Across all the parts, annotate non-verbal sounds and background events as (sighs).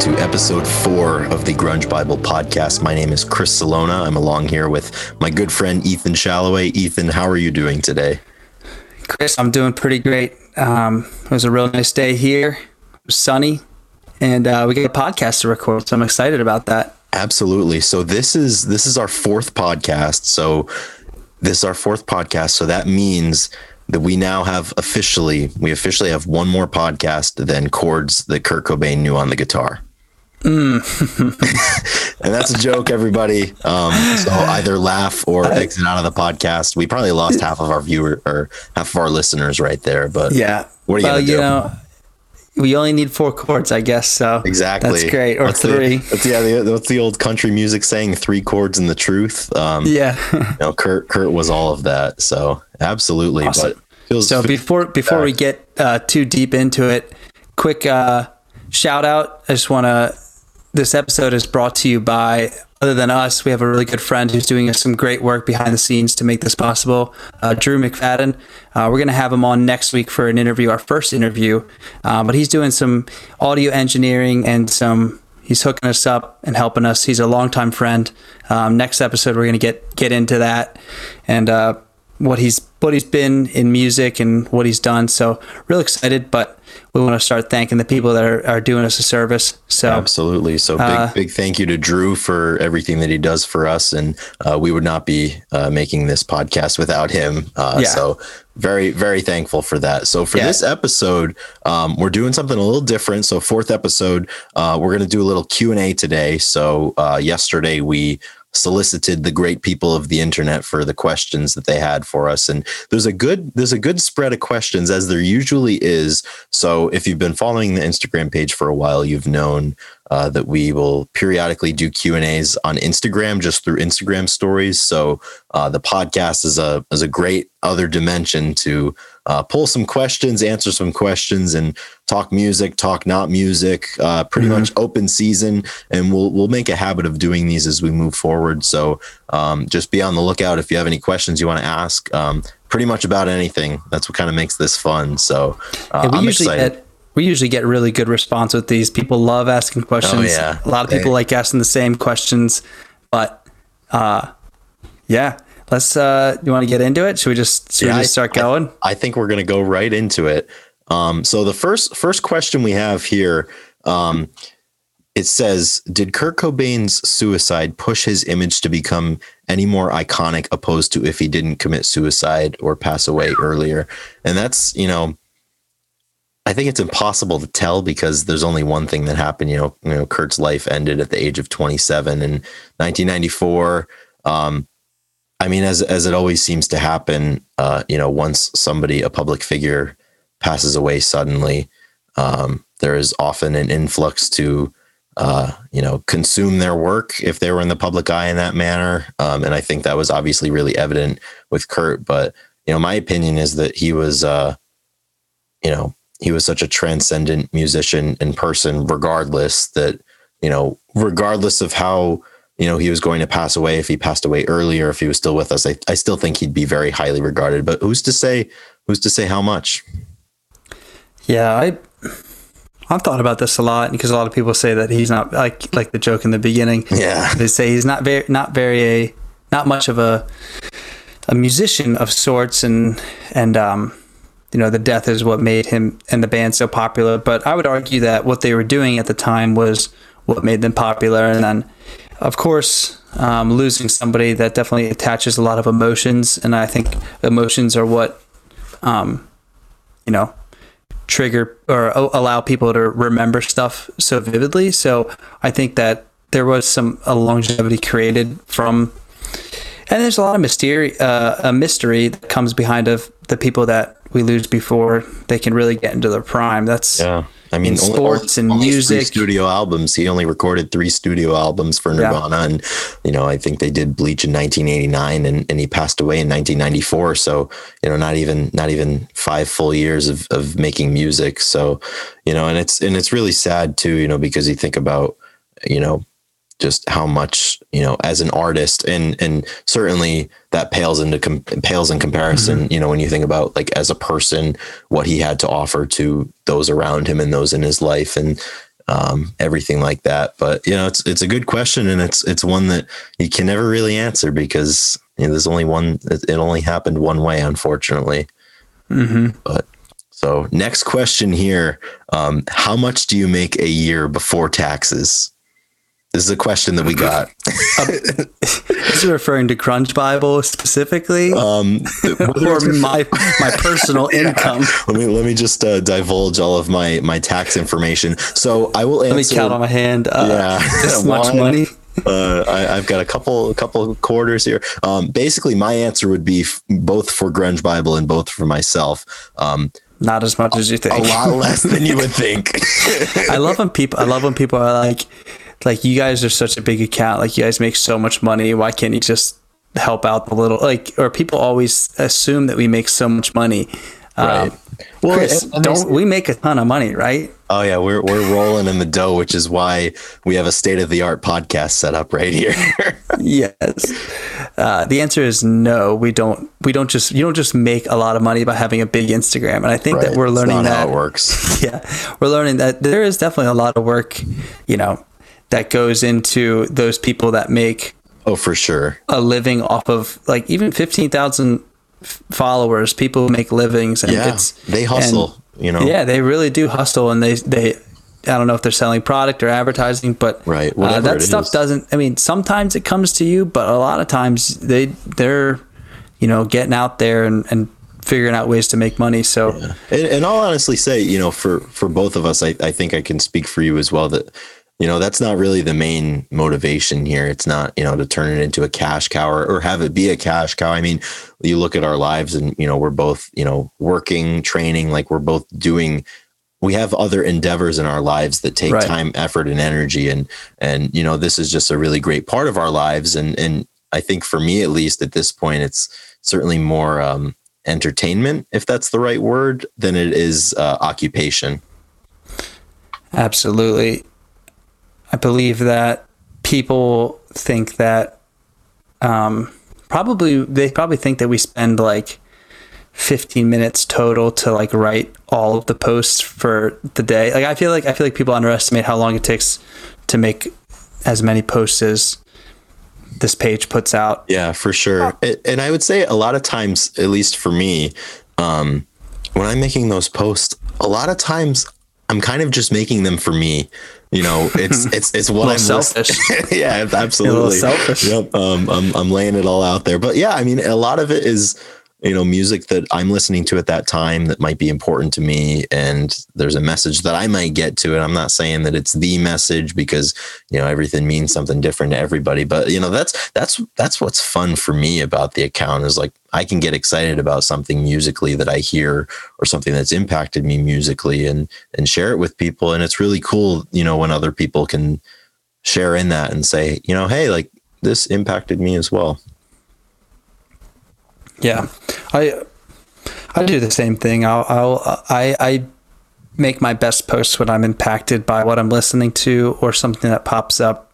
to episode four of the Grunge Bible podcast. My name is Chris Salona. I'm along here with my good friend Ethan Shalloway. Ethan, how are you doing today? Chris, I'm doing pretty great. Um, it was a real nice day here. It was sunny, and uh, we got a podcast to record, so I'm excited about that. Absolutely. So this is this is our fourth podcast. So this is our fourth podcast. So that means that we now have officially we officially have one more podcast than chords that Kurt Cobain knew on the guitar. Mm. (laughs) and that's a joke, everybody. Um, so either laugh or exit out of the podcast. We probably lost half of our viewer or half of our listeners right there. But yeah, what are you well, gonna do? You know, we only need four chords, I guess. So exactly, that's great. Or three. The, that's, yeah, the, what's the old country music saying? Three chords and the truth. Um, yeah, you know, Kurt Kurt was all of that. So absolutely. Awesome. But feels, so before before back. we get uh, too deep into it, quick uh, shout out. I just want to. This episode is brought to you by. Other than us, we have a really good friend who's doing some great work behind the scenes to make this possible. Uh, Drew McFadden. Uh, we're going to have him on next week for an interview, our first interview. Uh, but he's doing some audio engineering and some. He's hooking us up and helping us. He's a longtime friend. Um, next episode, we're going to get get into that and uh, what he's what he's been in music and what he's done. So real excited, but we want to start thanking the people that are, are doing us a service. So absolutely. So big Uh, big thank you to Drew for everything that he does for us, and uh, we would not be uh, making this podcast without him. Uh, Yeah. So very very thankful for that. So for Yeah. this episode, um, we're doing something a little different. So fourth episode, uh, we're going to do a little Q and A today. So uh, yesterday we solicited the great people of the internet for the questions that they had for us. And there's a good there's a good spread of questions as there usually is. So if you've been following the instagram page for a while you've known uh, that we will periodically do q and a's on instagram just through instagram stories. So uh, the podcast is a is a great other dimension to uh, pull some questions answer some questions and talk music talk not music uh, pretty Mhm. much open season. And we'll we'll make a habit of doing these as we move forward. So um, just be on the lookout if you have any questions you want to ask. Um, pretty much about anything. That's what kind of makes this fun. So uh, we I'm usually excited. get we usually get really good response with these. People love asking questions. Oh, yeah. A lot of people like asking the same questions, but uh, yeah. Let's. Uh, you want to get into it? Should we just should Yeah, we just start I- going? I think we're going to go right into it. Um, so the first first question we have here, um, it says, "Did Kurt Cobain's suicide push his image to become any more iconic, opposed to if he didn't commit suicide or pass away earlier?" And that's you know, I think it's impossible to tell because there's only one thing that happened. You know, you know, Kurt's life ended at the age of 27 in 1994. Um, I mean, as as it always seems to happen, uh, you know, once somebody, a public figure, passes away suddenly, um, there is often an influx to, uh, you know, consume their work if they were in the public eye in that manner. Um, and I think that was obviously really evident with Kurt. But you know, my opinion is that he was, uh, you know, he was such a transcendent musician in person, regardless that you know, regardless of how you know, he was going to pass away if he passed away earlier, if he was still with us. I, I still think he'd be very highly regarded, but who's to say, who's to say how much? Yeah, I I've thought about this a lot because a lot of people say that he's not like like the joke in the beginning. Yeah. They say he's not very not very a not much of a a musician of sorts and and um you know the death is what made him and the band so popular. But i would argue that what they were doing at the time was what made them popular. And then of course um, losing somebody that definitely attaches a lot of emotions. And i think emotions are what um, you know trigger or allow people to remember stuff so vividly. So i think that there was some longevity created from and there's a lot of mystery uh, a mystery that comes behind of the people that we lose before they can really get into their prime that's Yeah. I mean, sports and only three music. studio albums. He only recorded three studio albums for Yeah. Nirvana, and you know, I think they did Bleach in 1989, and, and he passed away in 1994. So you know, not even not even five full years of of making music. So you know, and it's and it's really sad too. You know, because you think about you know just how much you know as an artist and and certainly that pales into com- pales in comparison you know when you think about like as a person what he had to offer to those around him and those in his life and um, everything like that. But you know, it's it's a good question, and it's it's one that you can never really answer because you know, there's only one. It only happened one way, unfortunately. Mm-hmm. But so next question here: um, How much do you make a year before taxes? This is a question that we got. (laughs) Is it referring to Grunge Bible specifically, Um, or my my personal (laughs) income? let me let me just uh, divulge all of my my tax information. So I will answer. Let me count on my hand. Uh, Yeah. (laughs) this much One. money. uh, I, I've got a couple a couple quarters here. Um, basically, my answer would be f- both for Grunge Bible and both for myself. Um, Not as much as you think. a lot less than you would think. I love when people. I love when people are like, like you guys are such a big account. Like you guys make so much money. Why can't you just help out the little? Like, or people always assume that we make so much money. Right. Um, Well, Chris, and- and don't we make a ton of money, right? oh yeah, we're we're rolling in the dough, which is why we have a state of the art podcast set up right here. (laughs) Yes. Uh, the answer is no. We don't. We don't just. You don't just make a lot of money by having a big Instagram. And I think that we're learning that. works. (laughs) yeah, we're learning that there is definitely a lot of work, you know, that goes into those people that make Oh, for sure. a living off of like even 15,000 f- followers, people make livings and Yeah, it's they hustle. you know. yeah, they really do hustle and they they I don't know if they're selling product or advertising, but Right, uh, whatever that stuff is. doesn't. I mean, sometimes it comes to you, but a lot of times they they're you know getting out there and, and figuring out ways to make money. So And, and I'll honestly say, you know, for for both of us, I, I think I can speak for you as well that, you know, that's not really the main motivation here. It's not, you know, to turn it into a cash cow or, or have it be a cash cow. I mean, you look at our lives and, you know, we're both, you know, working, training, like we're both doing we have other endeavors in our lives that take Right. time, effort, and energy. And and you know, this is just a really great part of our lives. And and I think for me at least at this point, it's certainly more um entertainment, if that's the right word, than it is uh, occupation. Absolutely. I believe that people think that um, probably they probably think that we spend like 15 minutes total to like write all of the posts for the day. Like I feel like I feel like people underestimate how long it takes to make as many posts as this page puts out. Yeah, for sure. It, and I would say a lot of times, at least for me, um, when I'm making those posts, a lot of times I'm kind of just making them for me. You know, it's it's it's what I'm selfish. (laughs) yeah, (laughs) absolutely. selfish. Yep. Um, I'm I'm laying it all out there, but yeah, I mean, a lot of it is you know music that I'm listening to at that time that might be important to me, and there's a message that I might get to it. I'm not saying that it's the message because you know everything means something different to everybody, but you know that's that's that's what's fun for me about the account is like I can get excited about something musically that I hear or something that's impacted me musically and and share it with people, and it's really cool, you know, when other people can share in that and say, you know, hey, like this impacted me as well. Yeah, I I do the same thing. I'll, I'll I I make my best posts when I'm impacted by what I'm listening to or something that pops up.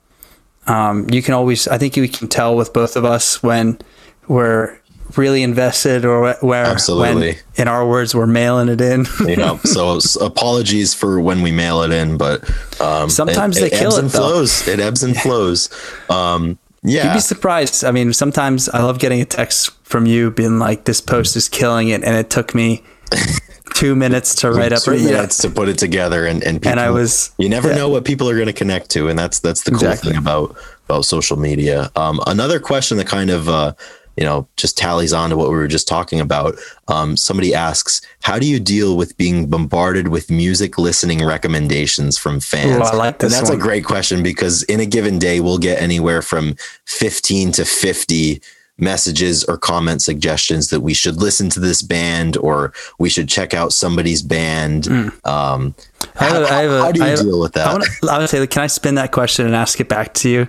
Um, you can always, I think we can tell with both of us when we're really invested or where, Absolutely. when, in our words, we're mailing it in. You (laughs) know, so apologies for when we mail it in, but um, Sometimes they kill ebbs it, and though. flows. It ebbs and (laughs) flows. Um, You'd be surprised. I mean, sometimes I love getting a text from you being like, "This post is killing it," and it took me (laughs) two minutes to write up. two Yeah. minutes to put it together, and and people, And I was- you never yeah. know what people are going to connect to, and that's that's the cool Exactly. thing about about social media. Um, another question that kind of uh, you know just tallies on to what we were just talking about. Um, somebody asks, how do you deal with being bombarded with music listening recommendations from fans? Ooh, I like and this that's one. a great question because in a given day we'll get anywhere from 15 to 50 messages or comment suggestions that we should listen to this band or we should check out somebody's band. Um, I have a- how, I have a- how do you I have- deal with that? I want to. Say, can I spin that question and ask it back to you?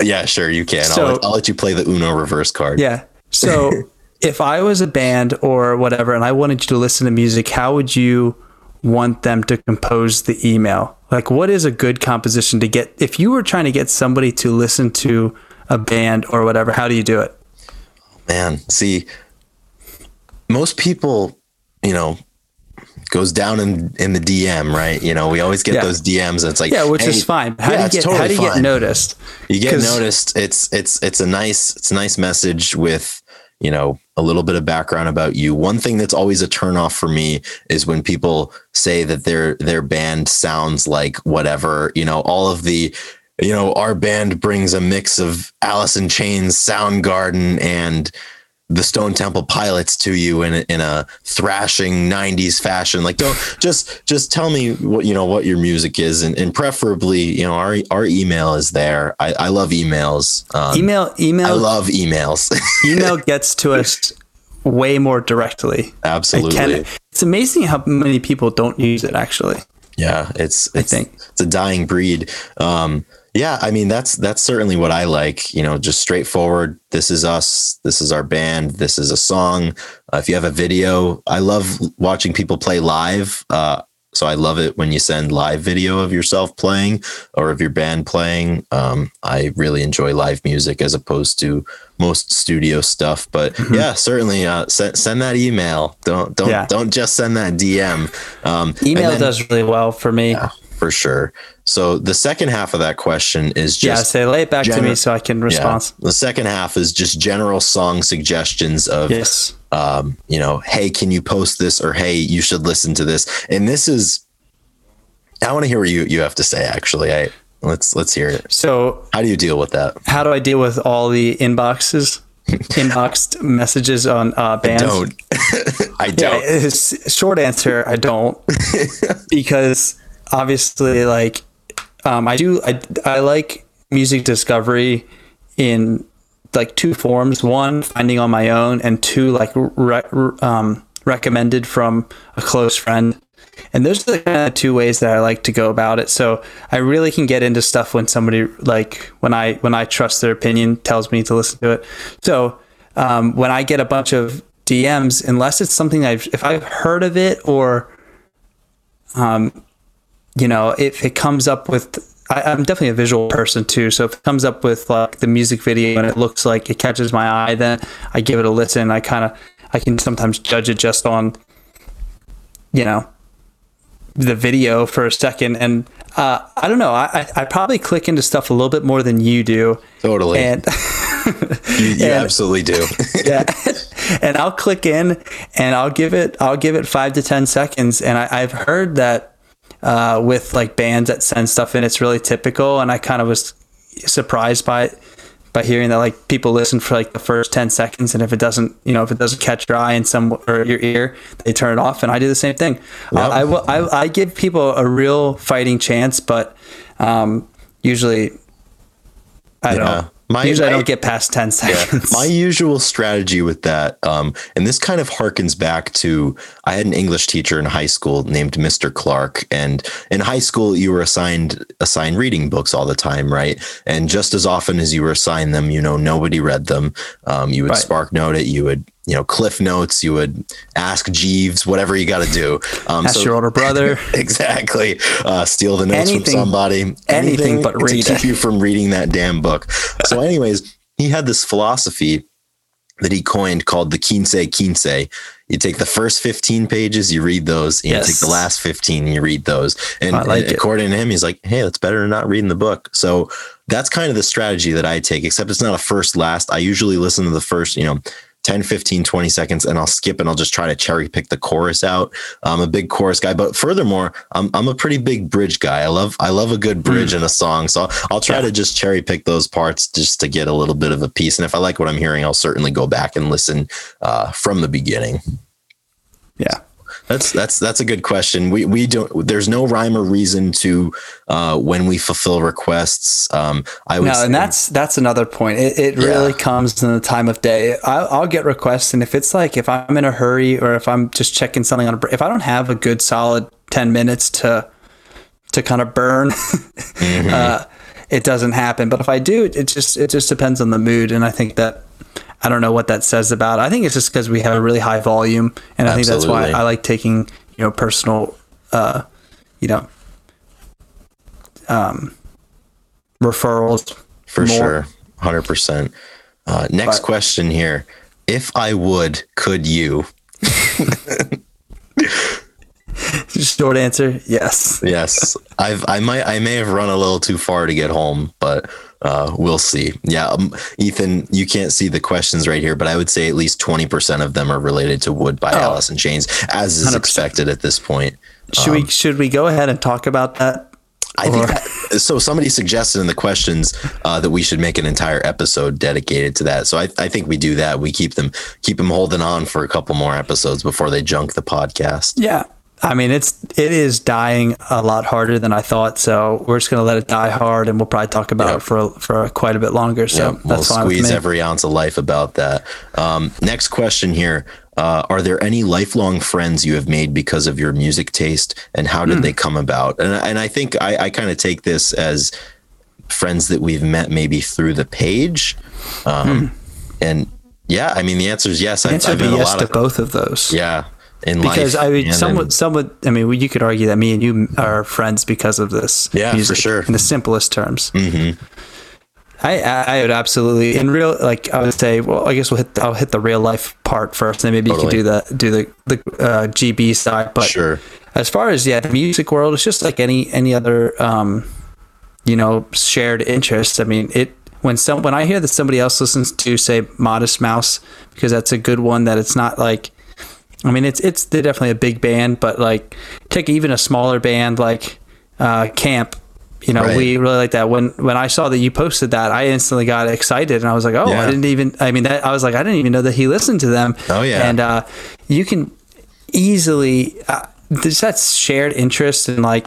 yeah, sure, you can. So- I'll, let, I'll let you play the Uno reverse card. Yeah. So, (laughs) if I was a band or whatever, and I wanted you to listen to music, how would you want them to compose the email? Like, what is a good composition to get? If you were trying to get somebody to listen to a band or whatever, how do you do it? Man, see, most people, you know, goes down in in the DM, right? You know, we always get Yeah. those DMs, and it's like, Yeah, which hey, is fine. How yeah, do you get how do you get noticed? You get noticed. It's it's it's a nice it's a nice message with you know a little bit of background about you. One thing that's always a turnoff for me is when people say that their their band sounds like whatever. You know, all of the you know our band brings a mix of Alice in Chains, Soundgarden, and the Stone Temple Pilots to you in a, in a thrashing '90s fashion. Like, don't just just tell me what you know what your music is, and, and preferably, you know, our our email is there. I, I love emails. Um, Email I love emails. (laughs) email gets to us way more directly. Absolutely. can, it's amazing how many people don't use it actually. Yeah, it's it's think. it's a dying breed. Um, yeah, I mean that's that's certainly what I like. You know, just straightforward. This is us. This is our band. This is a song. Uh, if you have a video, I love watching people play live. Uh, so I love it when you send live video of yourself playing or of your band playing. Um, I really enjoy live music as opposed to most studio stuff. But yeah, certainly uh, send send that email. Don't don't Yeah. don't just send that DM. Um, Email then- does really well for me. Yeah, for sure. So the second half of that question is just yeah. say lay it back to me so I can yeah. respond. The second half is just general song suggestions of Yes. um, you know, hey, can you post this or hey, you should listen to this. And this is I want to hear what you you have to say actually. I let's let's hear it. So How do you deal with that? how do I deal with all the inboxes, (laughs) inboxed messages on uh, bands? I don't. (laughs) I Yeah, don't. it's- short answer, I don't, (laughs) because obviously, like, um, I do, I, I like music discovery in like two forms: one, finding on my own, and two, like, re- um, recommended from a close friend. And those are the kind of two ways that I like to go about it. So I really can get into stuff when somebody like when I when I trust their opinion tells me to listen to it. So um, when I get a bunch of DMs, unless it's something I've if I've heard of it or um, you know, if it comes up with I, I'm definitely a visual person too. So if it comes up with like the music video and it looks like it catches my eye, then I give it a listen. I kind of I can sometimes judge it just on you know the video for a second and uh, I don't know I, I I probably click into stuff a little bit more than you do Totally. and (laughs) you you and- absolutely do. (laughs) yeah (laughs) and I'll click in and I'll give it I'll give it five to ten seconds and I, I've heard that uh, with like bands that send stuff in it's really typical and I kind of was surprised by it by hearing that like people listen for like the first 10 seconds and if it doesn't you know if it doesn't catch your eye in some or your ear they turn it off and i do the same thing Yeah. I, I, will- I, I give people a real fighting chance but um, usually i Yeah. don't My- usually i don't get past 10 seconds Yeah, My usual strategy with that, um, and this kind of harkens back to I had an English teacher in high school named Mr. Clark, and in high school you were assigned assigned reading books all the time, right? And just as often as you were assigned them, you know, nobody read them. Um, you would Right. spark note it, you would you know cliff notes, you would ask Jeeves, whatever you got to do. Um, ask your older brother (laughs) exactly. Uh, steal the notes Anything- from somebody. anything but to read keep it. you from reading that damn book. So, anyways, he had this philosophy that he coined called the quince quince. You take the first 15 pages, you read those, and Yes. you take the last 15, and you read those. And like it. according to him, he's like, hey, that's better than not reading the book. So that's kind of the strategy that I take, except it's not a first last. I usually listen to the first, you know, 10, 15, 20 seconds and I'll skip and I'll just try to cherry pick the chorus out. I'm a big chorus guy, but furthermore, I'm, I'm a pretty big bridge guy. I love, I love a good bridge in a song. So I'll, I'll try. Yeah. to just cherry pick those parts just to get a little bit of a piece. And if I like what I'm hearing, I'll certainly go back and listen uh, from the beginning. yeah That's that's that's a good question. We we don't. There's no rhyme or reason to uh, when we fulfill requests. Um, I would. No, say- and that's that's another point. It, it really comes in the time of day. I'll, I'll get requests, and if it's like if I'm in a hurry or if I'm just checking something on a, if I don't have a good solid ten minutes to to kind of burn, (laughs) Mm-hmm. uh, it doesn't happen. But if I do, it just it just depends on the mood, and I think that. I don't know what that says about. I think it's just because we have a really high volume, and I think that's why I like taking you know personal, uh, you know, um, referrals for more. sure, hundred percent. Uh, next But- question here: If I would, could you? (laughs) (laughs) Short answer, yes. Yes, I've I might I may have run a little too far to get home, but uh, we'll see. Yeah, um, Ethan, you can't see the questions right here, but I would say at least twenty percent of them are related to Would by Oh. Alice in Chains, as is 100%. expected at this point. Should we should we go ahead and talk about that? I think that, so. Somebody suggested in the questions uh, that we should make an entire episode dedicated to that. So I, I think we do that. We keep them keep them holding on for a couple more episodes before they junk the podcast. Yeah. I mean, it's it is dying a lot harder than I thought. So we're just gonna let it die hard, and we'll probably talk about Yep. it for for quite a bit longer. So Yeah, we'll that's fine with squeeze every ounce of life about that. Um, next question here. Uh, are there any lifelong friends you have made because of your music taste and how did they come about? And, and I think I, I kind of take this as friends that we've met maybe through the page. Um, And yeah, I mean, the answer is yes. The I've, answer I've would met be a yes to of, both of those. yeah, in Because life I mean, and some would, some would. I mean, you could argue that me and you are friends because of this. Yeah, for music, sure. In the simplest terms. Mm-hmm. I, I would absolutely in real like I would say. Well, I guess we'll hit. I'll hit the real life part first, and then maybe you can do the do the the uh, GB side. But Sure. as far as yeah, the music world, it's just like any any other um, you know shared interest. I mean, it when some when I hear that somebody else listens to say Modest Mouse because that's a good one that it's not like. I mean, it's it's they're definitely a big band, but like take even a smaller band like uh, Camp. You know, Right. we really like that. When when I saw that you posted that, I instantly got excited, and I was like, "Oh, Yeah. I didn't even." I mean, that, I was like, "I didn't even know that he listened to them." Oh, yeah. and uh, you can easily uh, there's that shared interest in like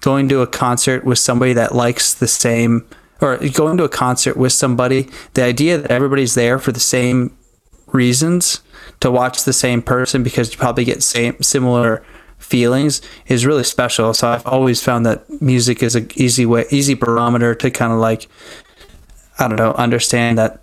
going to a concert with somebody that likes the same or going to a concert with somebody the idea that everybody's there for the same reasons to watch the same person because you probably get same similar feelings is really special. So i've always found that music is a easy way easy barometer to kind of like i don't know understand that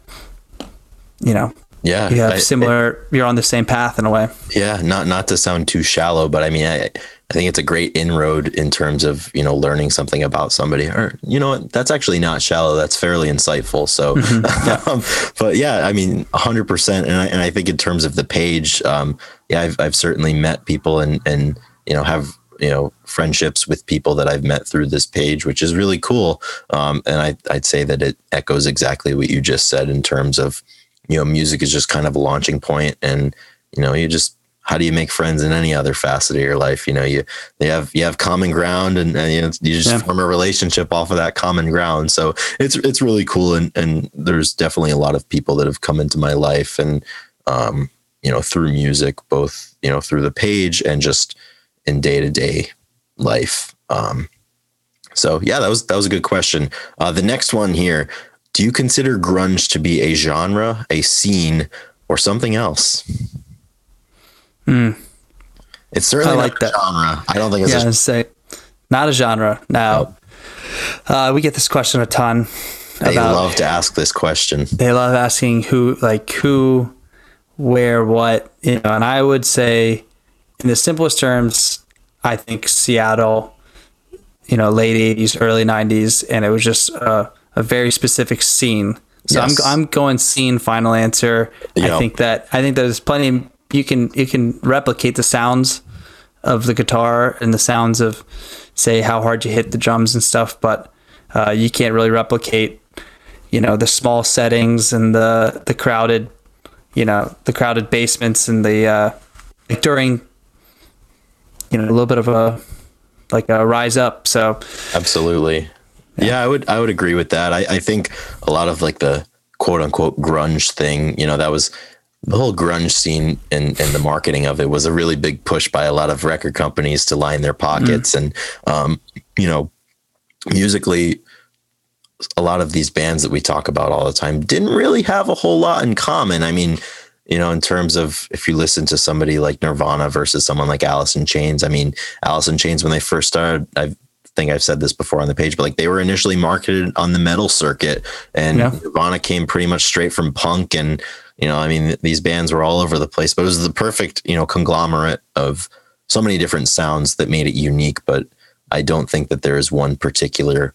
you know yeah, you have I- similar you're on the same path in a way. Yeah, not not to sound too shallow, but I mean, I I think it's a great inroad in terms of you know learning something about somebody. Or you know what, that's actually not shallow. That's fairly insightful. So, (laughs) um, but yeah, I mean, hundred percent. And I and I think in terms of the page, um, yeah, I've I've certainly met people and and you know have you know friendships with people that I've met through this page, which is really cool. Um, and I I'd say that it echoes exactly what you just said in terms of you know music is just kind of a launching point and you know you just how do you make friends in any other facet of your life? You know you you have you have common ground and, and you, know, you just Yeah. form a relationship off of that common ground. So it's it's really cool. And and there's definitely a lot of people that have come into my life and um you know through music both you know through the page and just in day-to-day life. Um so yeah that was that was a good question. Uh the next one here do you consider grunge to be a genre a scene or something else it's certainly. I like that. genre i don't think it's yeah, a say not a genre. Now, uh, we get this question a ton they about. love to ask this question they love asking who, like who, where, what. You know, and I would say, in the simplest terms, I think Seattle. You know, late '80s, early '90s, and it was just a, a very specific scene. So Yes. I'm I'm going scene. Final answer. Yeah. I think that I think there's plenty. You can you can replicate the sounds of the guitar and the sounds of say how hard you hit the drums and stuff but uh, you can't really replicate you know the small settings and the the crowded you know the crowded basements and the uh like during you know a little bit of a like a rise up so Absolutely. Yeah. I would I would agree with that. I, I think a lot of like the quote unquote grunge thing, you know, that was the whole grunge scene and, and the marketing of it was a really big push by a lot of record companies to line their pockets. And um, you know, musically a lot of these bands that we talk about all the time didn't really have a whole lot in common. I mean, you know, in terms of if you listen to somebody like Nirvana versus someone like Alice in Chains, I mean, Alice in Chains when they first started, I think I've said this before on the page, but like they were initially marketed on the metal circuit, and Yeah. Nirvana came pretty much straight from punk, and you know, I mean, these bands were all over the place, but it was the perfect, you know, conglomerate of so many different sounds that made it unique. But I don't think that there is one particular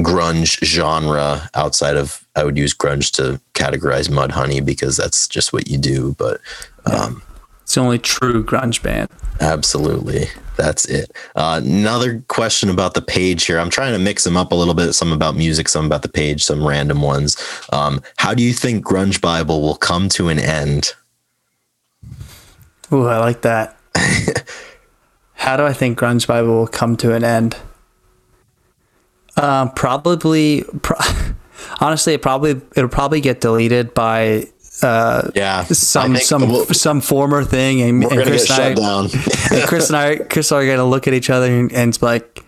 grunge genre outside of I would use grunge to categorize Mudhoney because that's just what you do. But um, It's the only true grunge band. Absolutely. That's it. Uh, another question about the page here. I'm trying to mix them up a little bit. Some about music, some about the page, some random ones. Um, how do you think Grunge Bible will come to an end? Ooh, I like that. (laughs) how do I think Grunge Bible will come to an end? Um, probably, pro- (laughs) honestly, it probably it'll probably get deleted by uh, yeah, some some we'll, some former thing, and, and Chris and I, and Chris and I, Chris are gonna look at each other and, and it's like,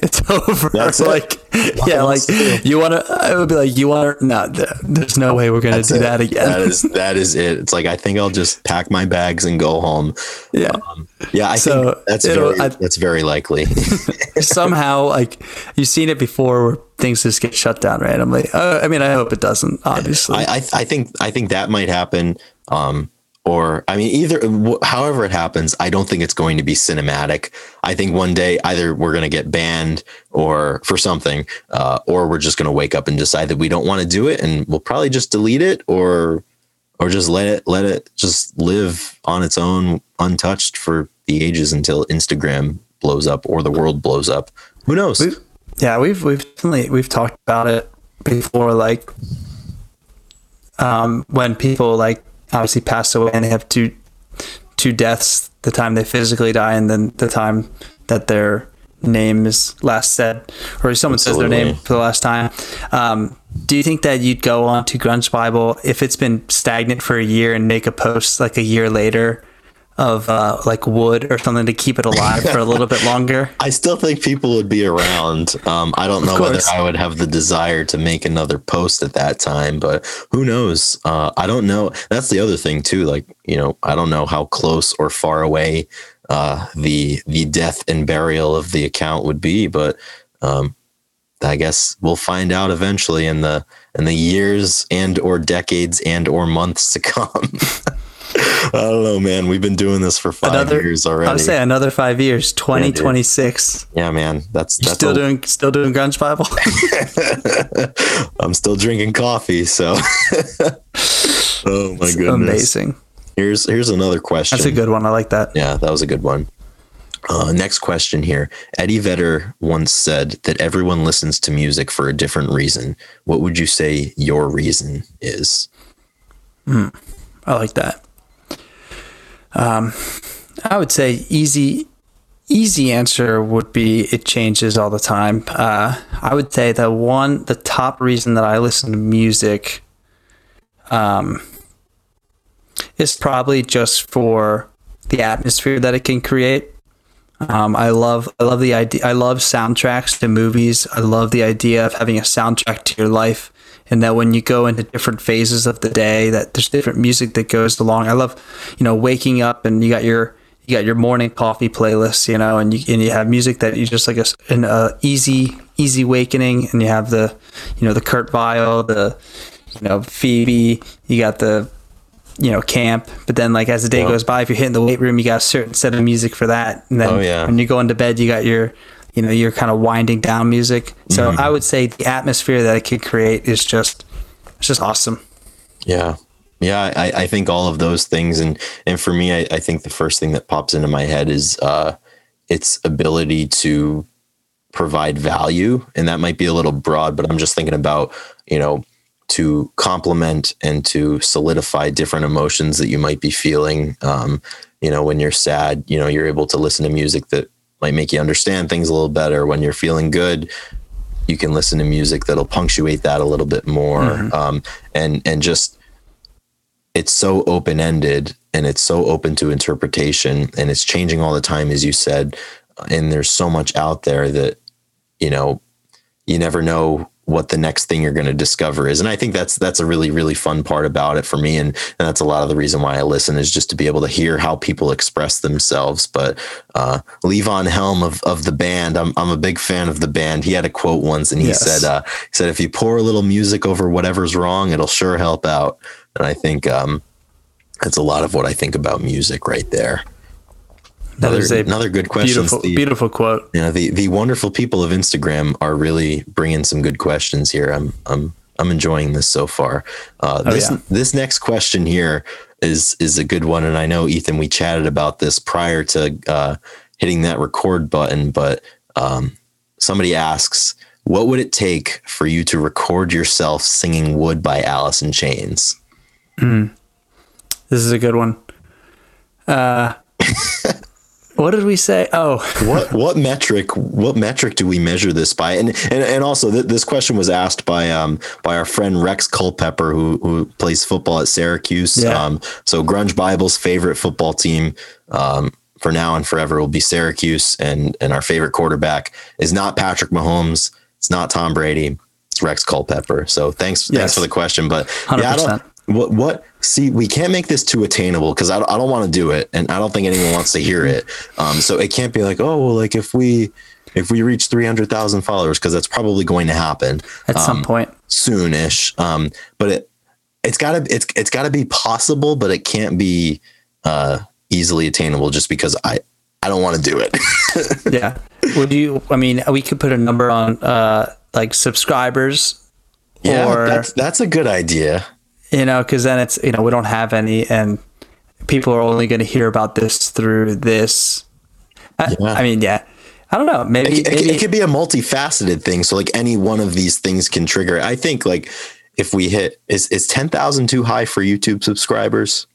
(laughs) it's over. That's like, it. yeah, like you want to. I would be like, you want to? No, there's no way we're gonna That's do it. that again. That is (laughs) that is it. It's like I think I'll just pack my bags and go home. Yeah, um, yeah. I so think that's very I, that's very likely. (laughs) somehow, like you've seen it before, where things just get shut down randomly. Uh, I mean, I hope it doesn't. Obviously, I, I, I think I think that might happen. Um, or I mean, either however it happens, I don't think it's going to be cinematic. I think one day either we're going to get banned or for something, uh, or we're just going to wake up and decide that we don't want to do it, and we'll probably just delete it, or or just let it let it just live on its own, untouched for the ages until Instagram blows up or the world blows up. Who knows? We've, yeah, we've we've definitely we've talked about it before, like um, when people like obviously pass away and they have two two deaths the time they physically die and then the time that their name is last said or someone Absolutely. says their name for the last time um, do you think that you'd go on to grunge bible if it's been stagnant for a year and make a post like a year later of uh, like Would or something to keep it alive for a little bit longer. (laughs) I still think people would be around. Um, I don't know whether I would have the desire to make another post at that time, but who knows? Uh, I don't know. That's the other thing too. Like you know, I don't know how close or far away uh, the the death and burial of the account would be, but um, I guess we'll find out eventually in the in the years and or decades and or months to come. (laughs) (laughs) I don't know, man. We've been doing this for five another, years already. I would say another five years, twenty twenty six. Yeah, man. That's that's still a, doing still doing grunge Bible. (laughs) (laughs) I'm still drinking coffee, so. oh my it's goodness! Amazing. Here's here's another question. That's a good one. I like that. Yeah, that was a good one. Uh, next question here. Eddie Vedder once said that everyone listens to music for a different reason. What would you say your reason is? Hmm. I like that. Um, I would say easy, easy answer would be it changes all the time. Uh, I would say the one, the top reason that I listen to music, um, is probably just for the atmosphere that it can create. Um, I love I love the idea. I love soundtracks to movies. I love the idea of having a soundtrack to your life and that when you go into different phases of the day that there's different music that goes along. I love you know waking up and you got your you got your morning coffee playlist you know and you and you have music that you just like a, an uh, easy easy awakening. And you have the you know the kurt vile the you know phoebe you got the you know camp. But then like as the day goes by if you're hitting the weight room you got a certain set of music for that. And then oh, yeah. when you go into bed you got your you know you're kind of winding down music. So mm-hmm. I would say the atmosphere that it could create is just it's just awesome. Yeah. Yeah, I, I think all of those things and and for me I, I think the first thing that pops into my head is uh its ability to provide value. And that might be a little broad, but I'm just thinking about, you know, to complement and to solidify different emotions that you might be feeling. Um, you know, when you're sad, you know, you're able to listen to music that might make you understand things a little better. When you're feeling good, you can listen to music that'll punctuate that a little bit more. Mm-hmm. Um, and and just it's so open ended and it's so open to interpretation and it's changing all the time, as you said. And there's so much out there that you know you never know what the next thing you're going to discover is. And I think that's that's a really really fun part about it for me, and, and that's a lot of the reason why I listen is just to be able to hear how people express themselves. But uh, Levon Helm of of the band, I'm I'm a big fan of the band. He had a quote once, and he yes. said uh, he said if you pour a little music over whatever's wrong, it'll sure help out. And I think um, that's a lot of what I think about music right there. Another, that is a another good question. Beautiful, the, beautiful quote. You know, the, the wonderful people of Instagram are really bringing some good questions here. I'm, I'm, I'm enjoying this so far. Uh, oh, this, yeah. this next question here, is is a good one, and I know Ethan. We chatted about this prior to uh, hitting that record button, but um, somebody asks, "What would it take for you to record yourself singing Would by Alice in Chains?" This is a good one. Uh, (laughs) what did we say? Oh, (laughs) what what metric what metric do we measure this by? And and, and also th- this question was asked by um by our friend rex culpepper who who plays football at syracuse. Yeah. um so grunge bible's favorite football team um for now and forever will be syracuse. And and our favorite quarterback is not patrick mahomes. It's not tom brady. It's rex culpepper. So thanks thanks for the question but yeah I don't, what what see we can't make this too attainable because I, don't- I don't want to do it and i don't think anyone wants to hear it um so it can't be like oh well like if we if we reach 300000 followers because that's probably going to happen at some point. soonish um but it it's gotta it's it's gotta be possible but it can't be uh easily attainable just because i i don't want to do it (laughs) Yeah. Would you? I mean, we could put a number on uh, like subscribers, yeah or that's that's a good idea you know, because then it's you know we don't have any, and people are only going to hear about this through this. I, Yeah. I mean, yeah. I don't know. Maybe, it, it- maybe it could be a multifaceted thing. So like any one of these things can trigger. it. I think like if we hit is is ten thousand too high for YouTube subscribers?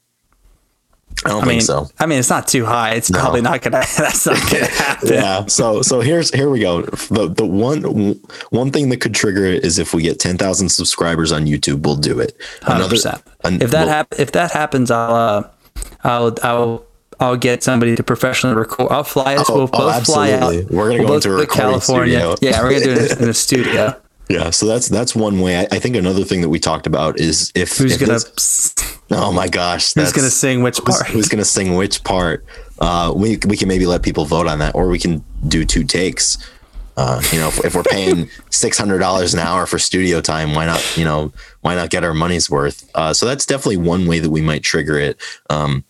I don't I mean, think so. I mean, it's not too high. It's No. probably not gonna. (laughs) That's not gonna (laughs) happen. Yeah. So so here's here we go. The the one one thing that could trigger it is if we get ten thousand subscribers on YouTube, we'll do it. Hundred percent. an- If that well, hap- if that happens, I'll uh, I'll I'll I'll get somebody to professionally record. I'll fly us. Oh, we'll oh, both fly out. We're gonna We'll go into a recording studio. Yeah, we're gonna do it in the (laughs) studio. Yeah. So that's that's one way. I, I think another thing that we talked about is if Who's if gonna this- oh my gosh, Who's gonna sing which part? who's going to sing which part. Uh, we we can maybe let people vote on that, or we can do two takes. Uh, you know, if, if we're paying (laughs) six hundred dollars an hour for studio time, why not? You know, why not get our money's worth? Uh, so that's definitely one way that we might trigger it. Um,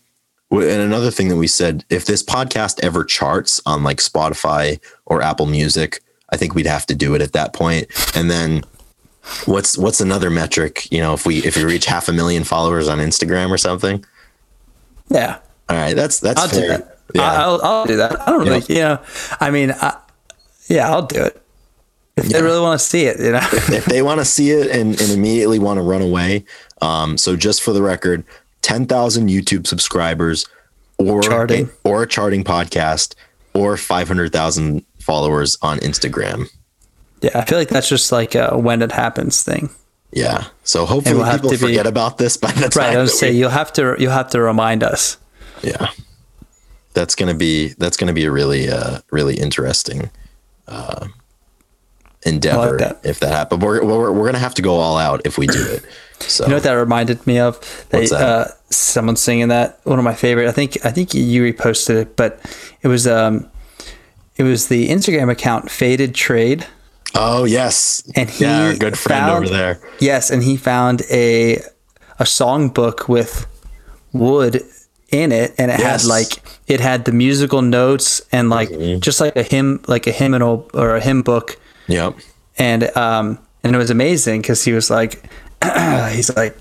and another thing that we said, if this podcast ever charts on like Spotify or Apple Music, I think we'd have to do it at that point. And then what's what's another metric? You know, if we if we reach half a million followers on Instagram or something. Yeah, All right, that's that's I'll fair. do that. Yeah, I- I'll I'll do that. I don't really, you know. I mean, I, yeah, I'll do it if they really want to see it. You know. if they want to see it and, and immediately want to run away. Um, so just for the record, ten thousand YouTube subscribers, or Charting. or a charting podcast, or five hundred thousand followers on Instagram. yeah, I feel like that's just like a when it happens thing. Yeah. So hopefully we'll have people to be- forget about this by the time. Right. I was say we- you'll have to you'll have to remind us. yeah. That's gonna be that's gonna be a really uh really interesting uh endeavor that. if that happens. We're, we're we're gonna have to go all out if we do it. So You know what that reminded me of? They, What's that? Uh, someone singing that. One of my favorite. I think I think you reposted it, but it was um, it was the Instagram account Faded Trade. Oh yes, And he yeah, our good friend found- over there. Yes, and he found a a songbook with Would in it, and it Yes. had like it had the musical notes and like Mm-hmm. just like a hymn, like a hymnal or a hymn book, Yep. and um and it was amazing because he was like (clears throat) he's like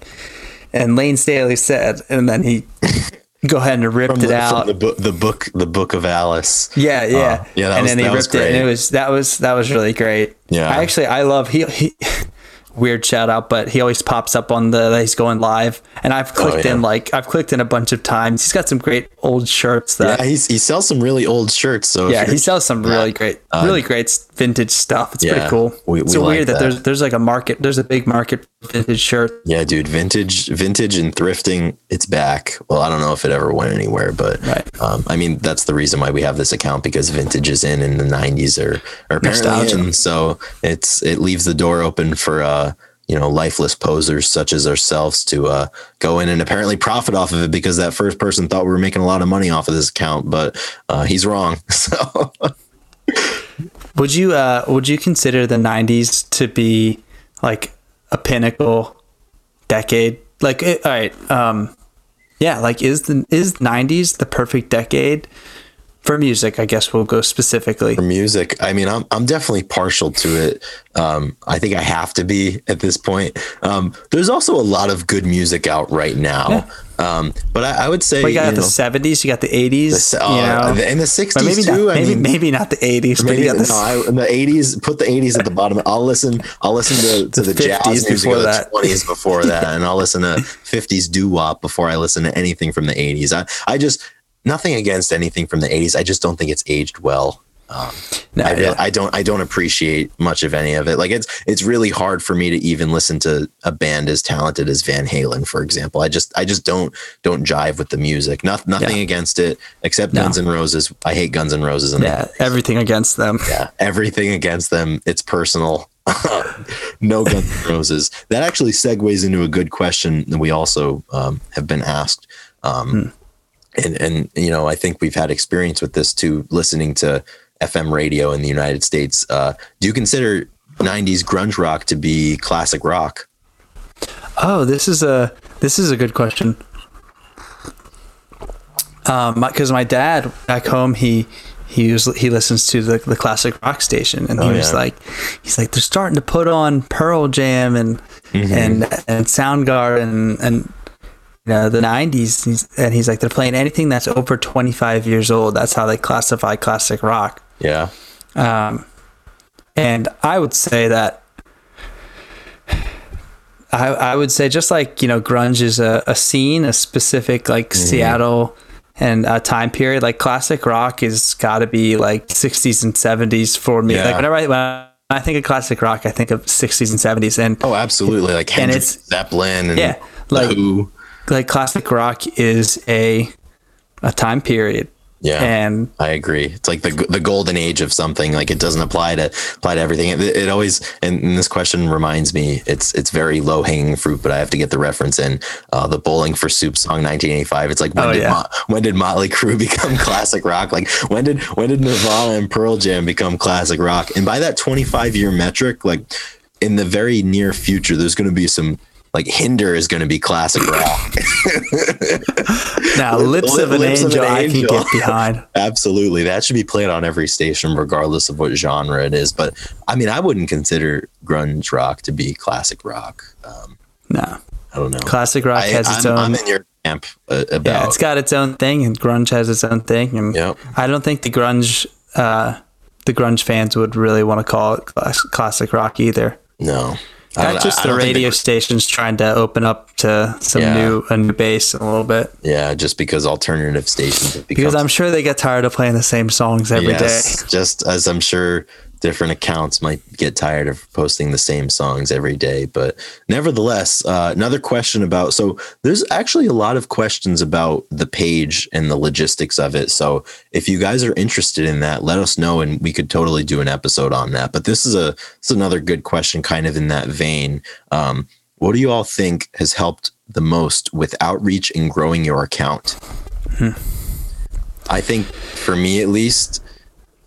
and Layne Staley said, and then he (laughs) go ahead and ripped From it the, out. from the book, the book, the book of Alice. Yeah, yeah, Uh, yeah, and was- then was ripped it, and it was that was that was really great. Yeah. I actually I love he, he (laughs) weird shout out, but he always pops up on the he's going live, and I've clicked Oh, yeah. in like I've clicked in a bunch of times. He's got some great old shirts that Yeah, he's, he sells some really old shirts. So yeah, he sells some really great, really great vintage stuff. It's yeah, pretty cool. we- it's we like weird that, that. there's there's like a market. There's a big market for vintage shirt. yeah, dude, vintage, vintage and thrifting, it's back. Well, I don't know if it ever went anywhere, but Right. um, I mean, that's the reason why we have this account because vintage is in in the '90s or or apparently Nostalgia. in. So it's it leaves the door open for uh you know lifeless posers such as ourselves to uh go in and apparently profit off of it because that first person thought we were making a lot of money off of this account, but uh, he's wrong. (laughs) So. Would you uh would you consider the '90s to be like a pinnacle decade? Like, it, all right, um, yeah, like is the is '90s the perfect decade for music, I guess we'll go specifically. For music, I mean, I'm I'm definitely partial to it. Um, I think I have to be at this point. Um, there's also a lot of good music out right now. Yeah. Um, but I, I, would say well, you got you the seventies, you got the eighties, you know, and the sixties maybe too. Not, I maybe mean, maybe not the eighties, maybe, the, no, I, the eighties. Put the eighties at the bottom. I'll listen. I'll listen to, to the, the jazz music of the twenties before (laughs) that, and I'll listen to fifties doo wop before I listen to anything from the eighties. I I just nothing against anything from the 80s. I just don't think it's aged well. Um, no, I, yeah. I, don't I don't appreciate much of any of it. Like it's it's really hard for me to even listen to a band as talented as Van Halen, for example. I just I just don't don't jive with the music. Not, nothing yeah. against it except no. Guns N' Roses. I hate Guns N' Roses. And yeah, everything against them. Yeah, everything against them. It's personal. (laughs) no Guns N' Roses. That actually segues into a good question that we also um, have been asked. Um, hmm and and you know I think we've had experience with this too, listening to FM radio in the United States. Uh, do you consider '90s grunge rock to be classic rock? Oh, this is a this is a good question. Um, because my dad back home, he he was, he listens to the, the classic rock station, and he oh, was yeah. like, he's like, they're starting to put on Pearl Jam and mm-hmm. and and Soundgarden and, and you know, the 90s. And he's like, they're playing anything that's over 25 years old. That's how they classify classic rock. Yeah. Um, and I would say that I, I would say just like, you know, grunge is a, a scene, a specific like mm-hmm. Seattle and a time period, like classic rock is got to be like 60s and 70s for me. Yeah. Like whenever I, when I think of classic rock, I think of 60s and 70s. And oh, absolutely. Like Hendrix, and it's Zeppelin and yeah, like, Who like classic rock is a a time period. Yeah, and I agree. It's like the the golden age of something. Like it doesn't apply to apply to everything. It, it always and, this question reminds me. It's it's very low hanging fruit, but I have to get the reference in. Uh, the Bowling for Soup song, 1985. It's like when oh, did yeah. Mo- when did Motley Crue (laughs) become classic rock? Like when did when did Nirvana and Pearl Jam become classic rock? And by that 25 year metric, like in the very near future, there's going to be some like Hinder is going to be classic rock. now, Lips, of, an Lips angel, of an Angel, I can get behind. (laughs) Absolutely, that should be played on every station, regardless of what genre it is. But I mean, I wouldn't consider grunge rock to be classic rock. Um, no, I don't know. Classic rock I, has its I'm, own. I'm in your camp uh, about. Yeah, it's got its own thing, and grunge has its own thing. And yep. I don't think the grunge, uh, the grunge fans would really want to call it classic rock either. No, that's just the radio stations trying to open up to some yeah. new a new base a little bit. Yeah, just because alternative stations. because I'm sure they get tired of playing the same songs every yes, day. Just as I'm sure different accounts might get tired of posting the same songs every day. But nevertheless, uh, another question about so there's actually a lot of questions about the page and the logistics of it. So if you guys are interested in that, let us know and we could totally do an episode on that. But this is a this is another good question, kind of in that vein. Um, what do you all think has helped the most with outreach and growing your account? Hmm. I think for me at least,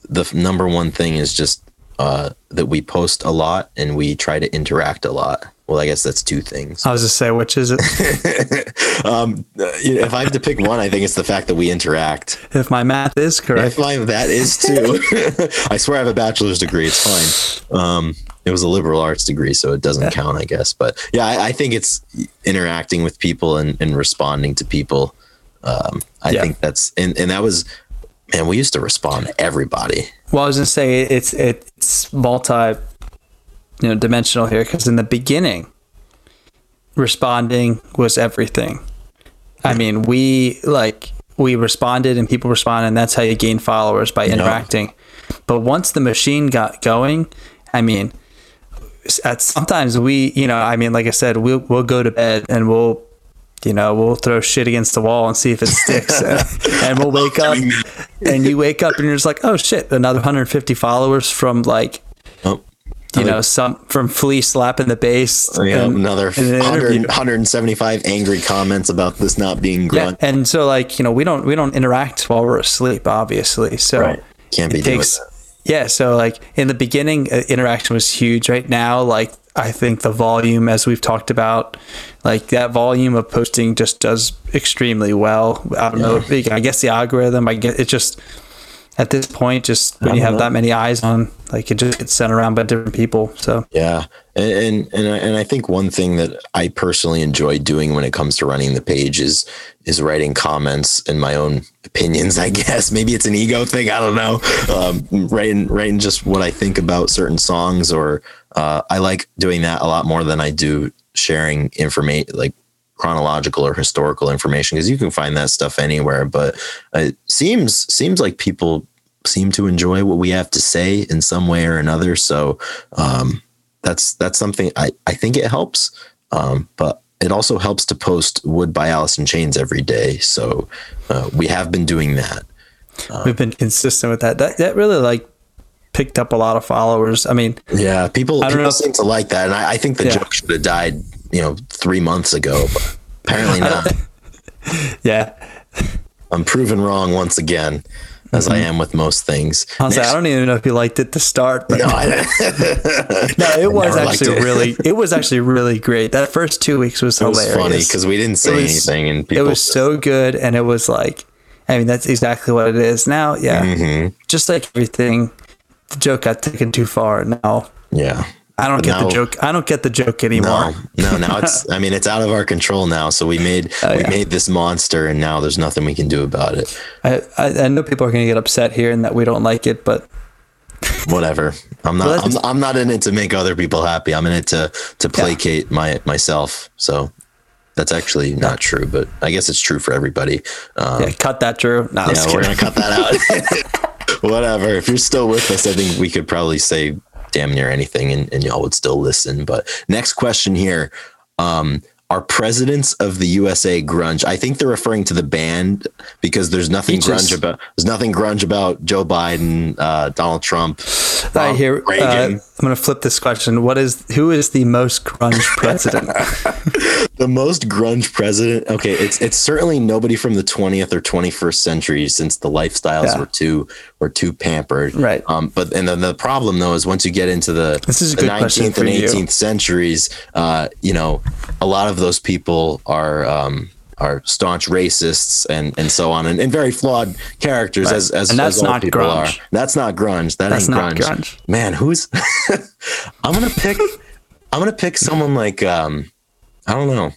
the number one thing is just uh, that we post a lot and we try to interact a lot. Well, I guess that's two things. I was just say, which is it? (laughs) um, if I have to pick one, I think it's the fact that we interact. If my math is correct, if my that is too. (laughs) I swear I have a bachelor's degree. It's fine. Um, it was a liberal arts degree, so it doesn't yeah. count, I guess. But yeah, I, I, think it's interacting with people and, and responding to people. Um, I yeah. think that's and, and that was man, we used to respond to everybody. Well, I was gonna say it's it's multi, you know, dimensional here because in the beginning, responding was everything. I mean, we like we responded and people responded, and that's how you gain followers by interacting. No. But once the machine got going, I mean, at sometimes we, you know, I mean, like I said, we'll we'll go to bed and we'll you know, we'll throw shit against the wall and see if it sticks. (laughs) and we'll wake up and you wake up and you're just like, oh shit, another 150 followers from like, oh, you know, some from Flea slapping the bass. Oh, yeah, and, another 100, 175 angry comments about this not being grunt. Yeah, and so like, you know, we don't, we don't interact while we're asleep, obviously. So right. can't be takes, yeah. So like in the beginning, uh, interaction was huge. Right now, like I think the volume, as we've talked about, like that volume of posting just does extremely well. I don't yeah. know. I guess the algorithm, I get it just, at this point, just when you have uh-huh. that many eyes on, like it just gets sent around by different people. So yeah, and and and I, think one thing that I personally enjoy doing when it comes to running the page is is writing comments and my own opinions. I (laughs) guess maybe it's an ego thing. I don't know. Um, writing writing just what I think about certain songs, or uh, I like doing that a lot more than I do sharing information like chronological or historical information because you can find that stuff anywhere. But it seems seems like people seem to enjoy what we have to say in some way or another. So um, that's that's something I I think it helps. Um, but it also helps to post Would by Alice in Chains every day. So uh, we have been doing that. Um, We've been consistent with that. That that really like picked up a lot of followers. I mean, yeah, people people know. seem to like that, and I, I think the yeah. joke should have died you know, three months ago, but apparently (laughs) not. yeah. I'm proven wrong once again, as mm-hmm. I am with most things. I, was Next, like, I don't even know if you liked it to start, but no, I, (laughs) no it (laughs) was actually it. really, it was actually really great. That first two weeks was hilarious. Was funny because we didn't say was, anything, and it was so good, and it was like, I mean, that's exactly what it is now. Yeah, mm-hmm. just like everything, the joke got taken too far. Now, yeah, I don't get now, the joke. I don't get the joke anymore. No, no, now it's. (laughs) I mean, it's out of our control now. So we made oh, we made this monster, and now there's nothing we can do about it. I I, I know people are going to get upset here and that we don't like it, but (laughs) whatever. I'm not. I'm, I'm, not in it to make other people happy. I'm in it to to placate yeah. my myself. So that's actually not true, but I guess it's true for everybody. Um, yeah, cut that, Drew. No, yeah, we're gonna cut that out. (laughs) whatever. If you're still with us, I think we could probably say damn near anything and, and y'all would still listen. But next question here. Um, are presidents of the USA grunge? I think they're referring to the band because there's nothing grunge about there's nothing grunge about Joe Biden, uh, Donald Trump. I hear. Uh, I'm going to flip this question. What is who is the most grunge president? (laughs) the most grunge president. Okay, it's it's certainly nobody from the 20th or 21st century since the lifestyles yeah. were too were too pampered. Right. Um, but and then the problem though is once you get into the, this is the 19th and 18th you. centuries, uh, you know, a lot of those people are um, are staunch racists and and so on and, and very flawed characters right. as as, and that's as not people grunge. are. That's not grunge. That that's ain't grunge. grunge. Man, who's (laughs) I'm gonna pick I'm gonna pick someone like um I don't know.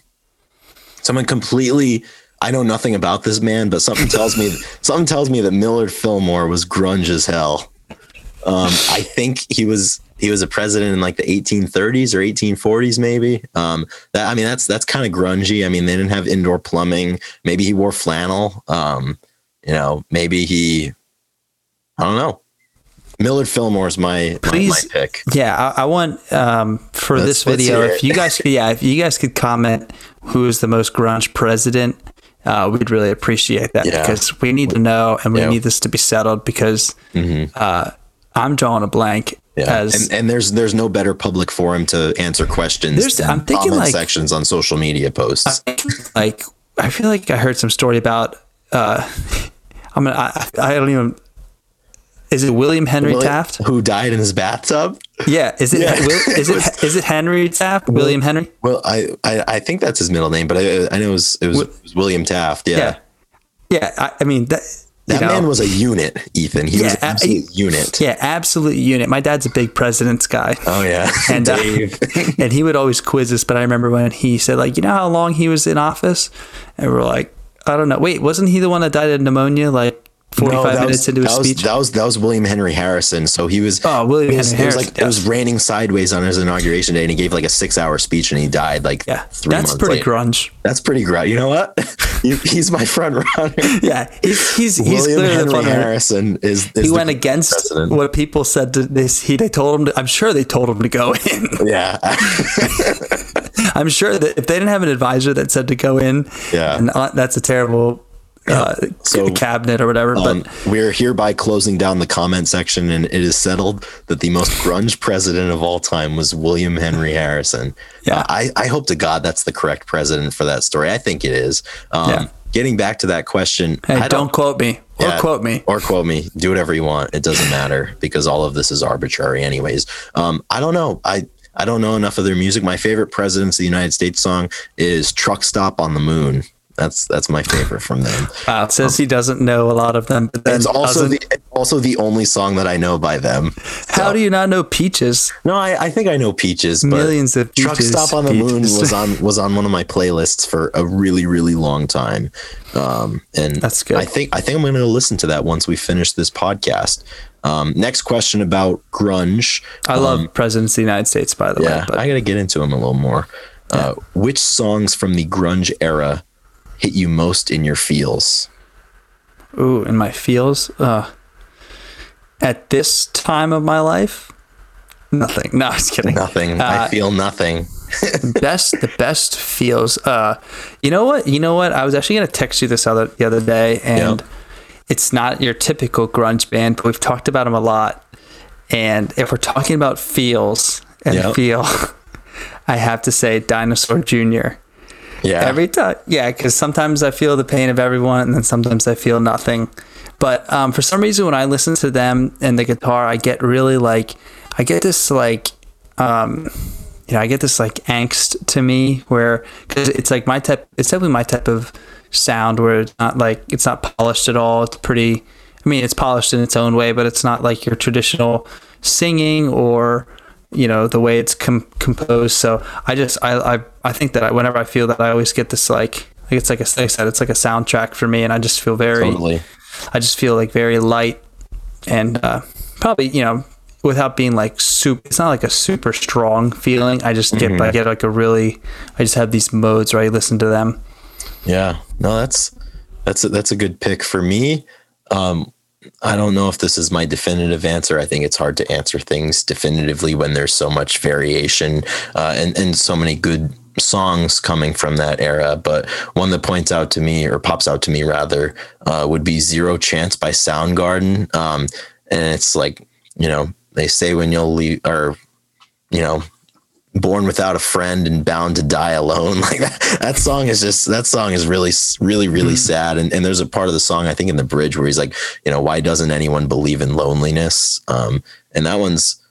Someone completely I know nothing about this man, but something tells me (laughs) something tells me that Millard Fillmore was grunge as hell. Um, I think he was he was a president in like the 1830s or 1840s, maybe. Um, that I mean, that's that's kind of grungy. I mean, they didn't have indoor plumbing. Maybe he wore flannel. Um, you know, maybe he. I don't know. Millard Fillmore is my, Please, my, my pick. Yeah, I, I want um, for let's, this video if you guys could, yeah, if you guys could comment who is the most grunge president, uh, we'd really appreciate that yeah. because we need to know and we yeah. need this to be settled because mm-hmm. uh, I'm drawing a blank. Yeah. As, and, and there's there's no better public forum to answer questions than I'm thinking comment like, sections on social media posts. I, like I feel like I heard some story about uh, (laughs) I'm gonna, I, I don't even is it William Henry William, Taft who died in his bathtub? Yeah, is it (laughs) yeah. is it (laughs) is it Henry Taft? William Henry? Well, I, I, I think that's his middle name, but I I know it was it was, it was William Taft. Yeah, yeah. yeah I, I mean that that know, man was a unit, Ethan. He yeah, was an absolute a, unit. Yeah, absolute unit. My dad's a big president's guy. Oh yeah, (laughs) and uh, and he would always quiz us. But I remember when he said like, you know how long he was in office, and we're like, I don't know. Wait, wasn't he the one that died of pneumonia? Like 45 no, minutes was, into his that speech. Was, that was that was William Henry Harrison. So he was Oh, William was, Henry it was like yeah. it was raining sideways on his inauguration day and he gave like a 6-hour speech and he died like yeah, 3 That's pretty later. grunge. That's pretty grunge. You know what? (laughs) he's my front runner. Yeah, he's he's he's William Henry Harrison is, is He went against president. what people said to this he they told him to, I'm sure they told him to go in. (laughs) Yeah. (laughs) I'm sure that if they didn't have an advisor that said to go in, yeah, and uh, that's a terrible uh, so, cabinet or whatever. Um, but we're hereby closing down the comment section, and it is settled that the most grunge president of all time was William Henry (laughs) Harrison. Yeah, uh, I, I hope to God that's the correct president for that story. I think it is. Um, yeah. Getting back to that question, hey, don't, don't, quote me or yeah, quote me or quote me. Do whatever you want. It doesn't matter because all of this is arbitrary, anyways. Um, I don't know. I I don't know enough of their music. My favorite presidents of the United States song is "Truck Stop on the Moon." That's that's my favorite from them. Wow, says um, he doesn't know a lot of them. But it's also the also the only song that I know by them. How So- do you not know Peaches? No, I, I think I know Peaches. But Millions of Peaches, Truck Stop on the Moon was on was on one of my playlists for a really really long time. Um, and That's good. I think I think I'm going to listen to that once we finish this podcast. Um, next question about grunge. I love Presidents of the United States, by the Um, Yeah, way. But I got to get into them a little more. Uh, which songs from the grunge era hit you most in your feels? ooh, in my feels, uh, at this time of my life, nothing. No, I was kidding. Nothing. I Uh, feel nothing. (laughs) best the best feels uh you know what you know what i was actually going to text you this other the other day and Yeah. it's not your typical grunge band but we've talked about them a lot and if we're talking about feels and Yeah. feel (laughs) i have to say Dinosaur Jr. Yeah. every time yeah because sometimes i feel the pain of everyone and then sometimes i feel nothing but um, for some reason when i listen to them and the guitar i get really like i get this like um, you know i get this like angst to me where because it's like my type it's definitely my type of sound where it's not like it's not polished at all it's pretty i mean it's polished in its own way but it's not like your traditional singing or you know the way it's com- composed. So i just I, I i think that I, whenever i feel that i always get this like like it's like a, like I said it's like a soundtrack for me and i just feel very totally. i just feel like very light and uh probably you know without being like super it's not like a super strong feeling. I just get i get like a really i just have these modes where i listen to them. Yeah, no, that's that's a, that's a good pick for me. Um, I don't know if this is my definitive answer. I think it's hard to answer things definitively when there's so much variation uh, and and so many good songs coming from that era. But one that points out to me or pops out to me rather uh, would be "Zero Chance" by Soundgarden, um, and it's like you know they say when you'll leave or you know born without a friend and bound to die alone. (laughs) Like that that song is just that song is really really really sad. And, and there's a part of the song i think in the bridge where he's like you know why doesn't anyone believe in loneliness? Um and that one's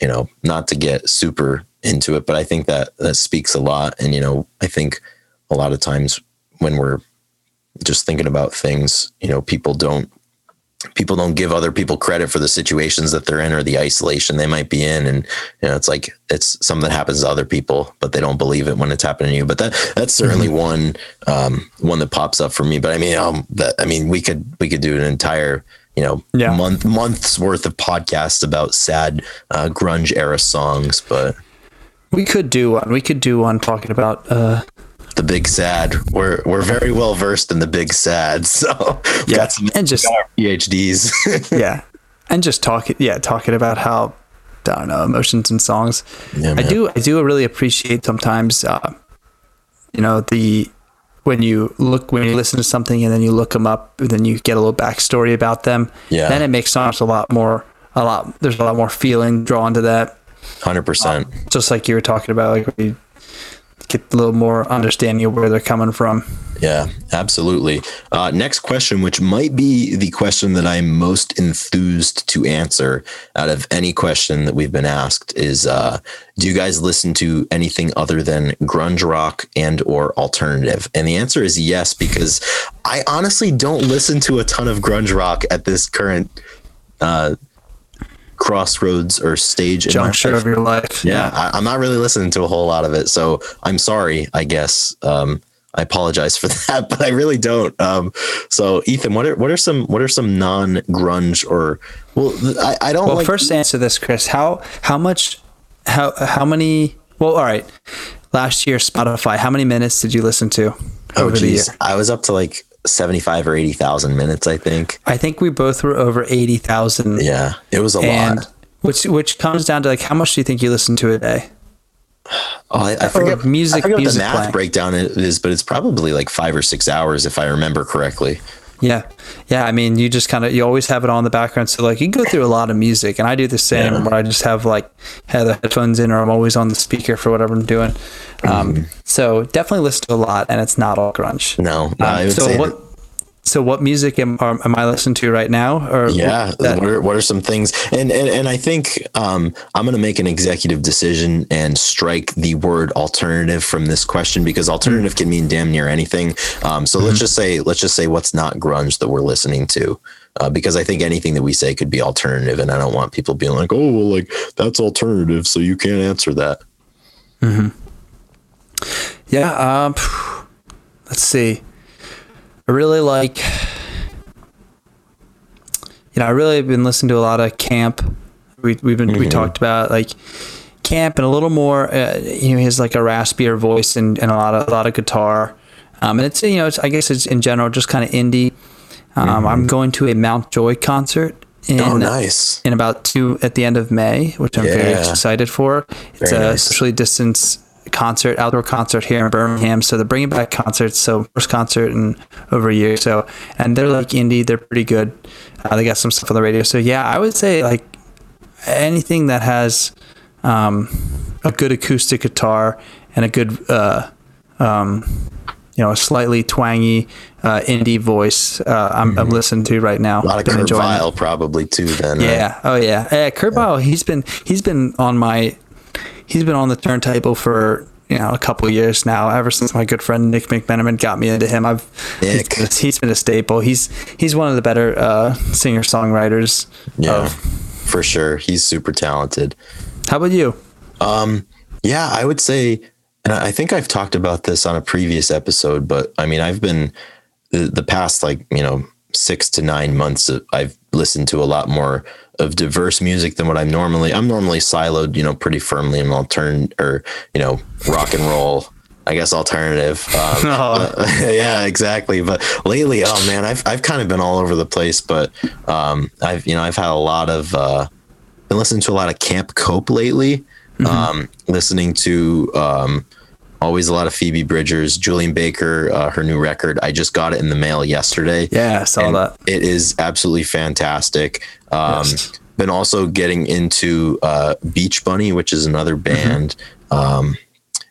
you know not to get super into it but i think that that speaks a lot. And you know i think a lot of times when we're just thinking about things you know people don't people don't give other people credit for the situations that they're in or the isolation they might be in. And you know it's like it's something that happens to other people but they don't believe it when it's happening to you. But that that's certainly one um one that pops up for me. But i mean um that i mean we could we could do an entire you know Yeah. month months worth of podcasts about sad uh, grunge era songs but we could do one. We could do one talking about uh the big sad. We're we're very well versed in the big sad (laughs) so (laughs) Yeah, and just- phds yeah. And just talking yeah talking about how i don't know emotions and songs. Yeah, i do i do really appreciate sometimes uh you know the when you look when you listen to something and then you look them up and then you get a little backstory about them Yeah. then it makes songs a lot more a lot there's a lot more feeling drawn to that. 100% just like you were talking about like we get a little more understanding of where they're coming from Yeah, absolutely. Uh, next question, which might be the question that I'm most enthused to answer out of any question that we've been asked, is uh, Do you guys listen to anything other than grunge rock and or alternative? And the answer is yes, because I honestly don't listen to a ton of grunge rock at this current uh, crossroads or stage juncture of your life yeah, I, I'm not really listening to a whole lot of it, so I'm sorry. I guess um, I apologize for (laughs) that, but I really don't. Um, so, Ethan, what are what are some what are some non grunge or well, I, I don't Well, like first answer this, Chris. How how much how how many? Well, all right. Last year, Spotify. How many minutes did you listen to Oh, over the year? geez, I was up to like seventy five or eighty thousand minutes. I think. I think we both were over eighty thousand. Yeah, it was a and lot. which which comes down to like how much do you think you listen to a day? (sighs) Oh, I, I forget music- I forget what music the math playing. breakdown it is, but it's probably like five or six hours if I remember correctly. Yeah, yeah. I mean, you just kind of you always have it on the background, so like you go through a lot of music, and I do the same. Yeah. Where I just have like have the headphones in, or I'm always on the speaker for whatever I'm doing. Um, Mm-hmm. so definitely listen to a lot, and it's not all grunge. No, no, I Um, would so say what? that- So, what music am, am I listening to right now? Or yeah, that- what, are, what are some things? And and, and I think um, I'm going to make an executive decision and strike the word alternative from this question because alternative mm-hmm. can mean damn near anything. Um, so mm-hmm. let's just say let's just say what's not grunge that we're listening to. Uh, because I think anything that we say could be alternative, and I don't want people being like, "Oh, well, like that's alternative," so you can't answer that. Hmm. Yeah. Um, let's see. I really like, you know, I really have been listening to a lot of camp. We, we've been, mm-hmm. we talked about like camp and a little more, uh, you know, he has like a raspier voice and, and a lot of, a lot of guitar. Um, and it's, you know, it's, I guess it's in general, just kind of indie. Um, mm-hmm. I'm going to a Mt. Joy concert in, oh, nice. in about two at the end of May, which I'm yeah. very excited for. It's very a nice. socially distanced concert, outdoor concert here in Birmingham. So they're bringing back concerts. So first concert in over a year. So and they're like indie. They're pretty good. Uh, they got some stuff on the radio. So yeah, I would say like anything that has um, a good acoustic guitar and a good uh, um, you know a slightly twangy uh, indie voice. Uh, I'm, mm-hmm. I'm, listening to right now. A lot of Kurt Vile probably too. Then yeah, right? oh yeah, yeah. Kurt yeah. Vile. He's been he's been on my he's been on the turntable for you know a couple years now. Ever since my good friend Nick McMenamin got me into him, I've Nick. He's, been a, he's been a staple. He's he's one of the better uh, singer songwriters. Yeah, of, for sure. He's super talented. How about you? Um, yeah, I would say, and I think I've talked about this on a previous episode, but I mean, I've been the, the past like you know six to nine months. I've listened to a lot more of diverse music than what I'm normally. I'm normally siloed, you know, pretty firmly in altern or you know rock and roll. I guess alternative. Um, oh. (laughs) uh, (laughs) yeah, exactly. But lately, oh man, I've I've kind of been all over the place. But um, I've you know I've had a lot of uh, been listening to a lot of Camp Cope lately. Mm-hmm. Um, listening to um, always a lot of Phoebe Bridgers, Julien Baker, uh, her new record. I just got it in the mail yesterday. Yeah, I saw that. It is absolutely fantastic. Um, yes. Been also getting into uh, Beach Bunny, which is another mm-hmm. band. Mm-hmm. Um,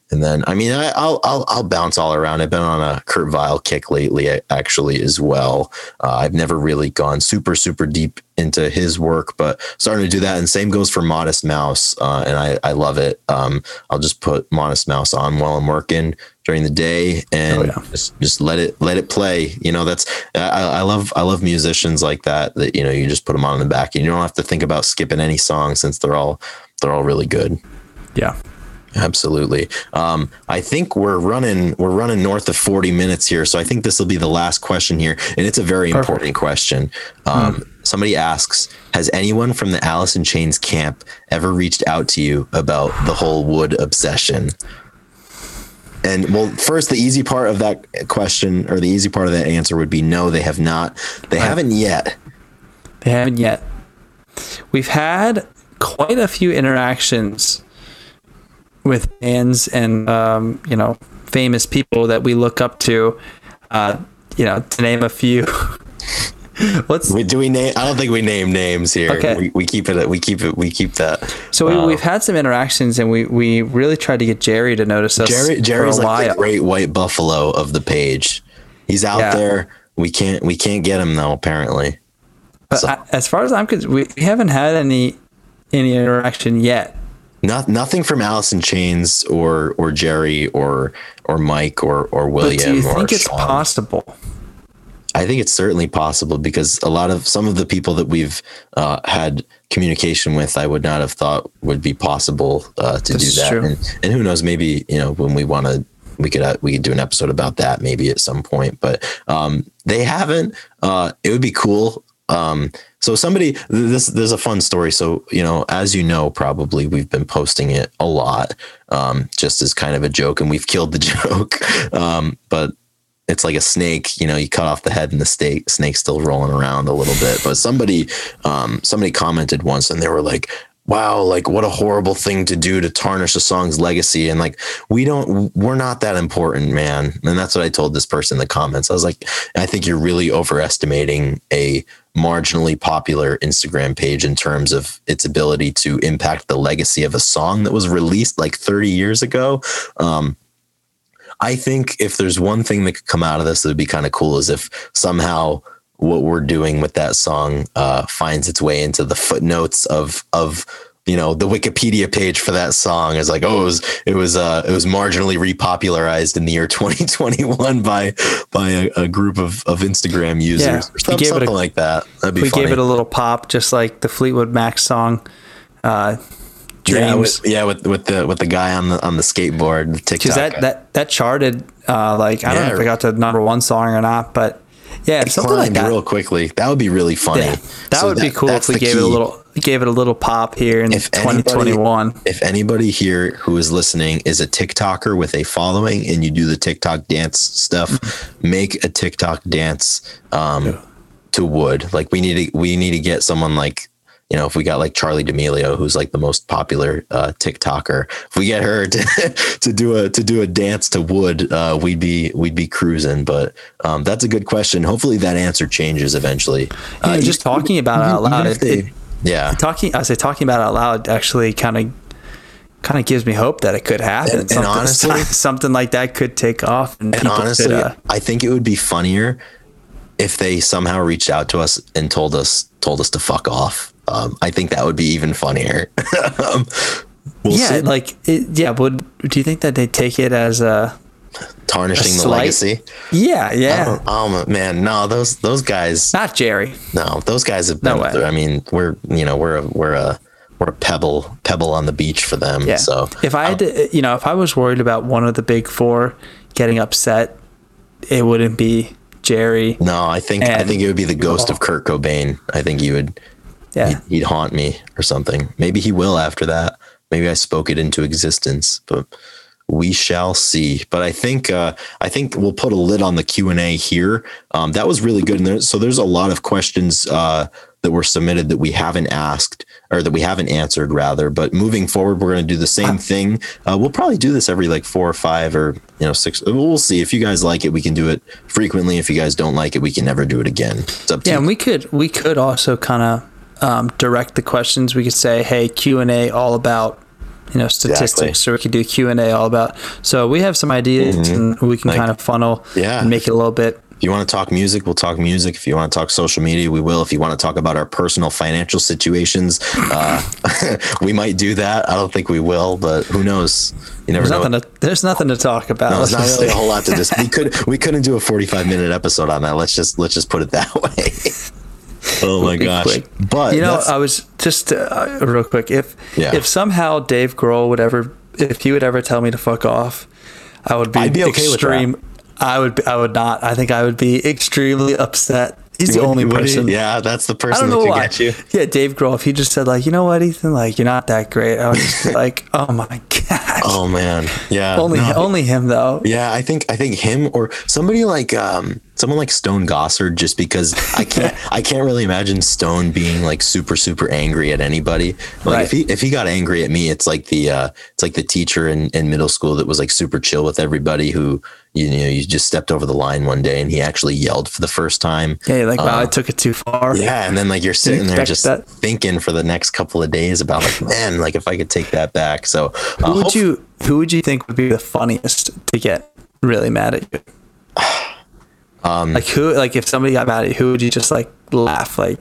and then, I mean, I, will I'll I'll bounce all around. I've been on a Kurt Vile kick lately, actually, as well. Uh, I've never really gone super super deep into his work, but starting to do that. And same goes for Modest Mouse, uh, and I I love it. Um, I'll just put Modest Mouse on while I'm working during the day and oh, yeah. just just let it let it play. You know, that's I, I love I love musicians like that. That you know, you just put them on in the back, and you don't have to think about skipping any song since they're all they're all really good. Yeah. Absolutely. Um, I think we're running we're running north of 40 minutes here, so I think this will be the last question here, and it's a very Perfect. important question. Um, hmm. Somebody asks, "Has anyone from the Alice in Chains camp ever reached out to you about the whole Would obsession?" And well, first, the easy part of that question or the easy part of that answer would be no, they have not. They haven't yet. They haven't yet. We've had quite a few interactions with fans and um, you know famous people that we look up to. Uh, you know, to name a few. (laughs) What's we, do we name? I don't think we name names here. Okay. We, we keep it. We keep it. We keep that. So we, have had some interactions, and we we really tried to get Jerry to notice us. Jerry Jerry's like the great white buffalo of the page. He's out yeah. there. We can't we can't get him though. Apparently. But so. I, as far as I'm concerned, we, we haven't had any any interaction yet. Not nothing from Alice in Chains or or Jerry or or Mike or or William. But do you think it's Sean. possible? I think it's certainly possible because a lot of some of the people that we've uh, had communication with, I would not have thought would be possible uh, to do that. And, and, who knows, maybe you know when we want to, we could uh, we could do an episode about that maybe at some point. But um, they haven't. Uh, it would be cool. Um, so somebody, this there's a fun story. So you know, as you know, probably we've been posting it a lot, um, just as kind of a joke, and we've killed the (laughs) joke. Um, but it's like a snake, you know, you cut off the head and the snake snake's still rolling around a little bit. But somebody, um, somebody commented once and they were like, wow, like what a horrible thing to do to tarnish a song's legacy. And like, we don't, we're not that important, man. And that's what I told this person in the comments. I was like, I think you're really overestimating a marginally popular Instagram page in terms of its ability to impact the legacy of a song that was released like 30 years ago. Um, I think if there's one thing that could come out of this that would be kind of cool is if somehow what we're doing with that song uh, finds its way into the footnotes of of you know the Wikipedia page for that song is like oh it was it was uh, it was marginally repopularized in the year (laughs) 2021 by by a, a group of, of Instagram users Yeah, or some- gave it a- like that. That'd be we funny. gave it a little pop, just like the Fleetwood Mac song. Uh, yeah, Dreams. with, yeah, with with the with the guy on the on the skateboard, the TikTok. because that, that that charted uh, like I don't know if it got to number one song or not, but yeah, It something like that. real quickly. That would be really funny. Yeah, that So would be cool if we gave it a little gave it a little pop here in If anybody- 2021. If anybody here who is listening is a TikToker with a following and you do the TikTok dance stuff, Mm-hmm. make a TikTok dance um, to Would. Like we need to we need to get someone like you know if we got like Charli D'Amelio who's like the most popular uh, TikToker. If we get her (laughs) to to do a to do a dance to Would, uh, we'd be we'd be cruising. But um, that's a good question. Hopefully that answer changes eventually. Uh, just talking about it out loud, it, they- it- yeah. talking I say talking about it out loud actually kind of kind of gives me hope that it could happen. And- and honestly- (laughs) something like that could take off, and, And honestly, could. Uh, I think it would be funnier if they somehow reached out to us and told us told us to fuck off. Um, I think that would be even funnier. (laughs) um, we'll yeah, see. like it, yeah. Would do you think that they take it as a tarnishing the legacy. yeah, yeah? Oh, oh, man, no, those those guys, Not Jerry. no, those guys have No been. through- I mean, we're you know we're a we're a we're a pebble pebble on the beach for them. Yeah. So if I had to, uh, you know, if I was worried about one of the big four getting upset, it wouldn't be Jerry. no, I think I think it would be the ghost of Kurt Cobain. I think he would Yeah. he'd, he'd haunt me or something. Maybe he will after that. Maybe I spoke it into existence, but we shall see. But I think uh, I think we'll put a lid on the Q and A here. Um, that was really good. And there, so there's a lot of questions uh, that were submitted that we haven't asked or that we haven't answered rather. But moving forward, we're going to do the same thing. Uh, we'll probably do this every like four or five or you know six. We'll see. If you guys like it, we can do it frequently. If you guys don't like it, we can never do it again. It's up to Yeah, you. and we could we could also kind of um, direct the questions. We could say, "Hey, Q and A all about you know statistics," or we could do Q and A all about. So we have some ideas, and we can Like- kind of funnel Yeah. and make it a little bit. If you want to talk music, we'll talk music. If you want to talk social media, we will. If you want to talk about our personal financial situations, uh, (laughs) we might do that. I don't think we will, but who knows? You never There's know. nothing. To, there's nothing to talk about. no, it's not (laughs) really a whole lot to just. We could we couldn't do a forty five minute episode on that. Let's just let's just put it that (laughs) way. Oh my gosh! quick. But you know, that's- I was just uh, real quick. If Yeah. if somehow Dave Grohl would ever, if he would ever tell me to fuck off, I would be, I'd be okay with extreme. I would. Be, I would not. I think I would be extremely upset. He's the only would he? person. Yeah, that's the I person don't that know could why. get you. Yeah, Dave Grohl. If he just said like, you know what, Ethan, like you're not that great, I would just be (laughs) like, oh my god. Oh man, yeah. only no. only him though. Yeah, I think I think him or somebody like um someone like Stone Gossard just because I can't (laughs) I can't really imagine Stone being like super super angry at anybody. Like Right. if he if he got angry at me, it's like the uh it's like the teacher in, in middle school that was like super chill with everybody who you know you just stepped over the line one day and he actually yelled for the first time. Yeah, like wow, I Uh, took it too far. Yeah, and then like you're (laughs) sitting there just that. thinking for the next couple of days about like man, like if I could take that back. So uh, Who would hope- you Who would you think would be the funniest to get really mad at you? (sighs) (sighs) (sighs) Um, like who? Like if somebody got mad at you, who would you just like laugh? Like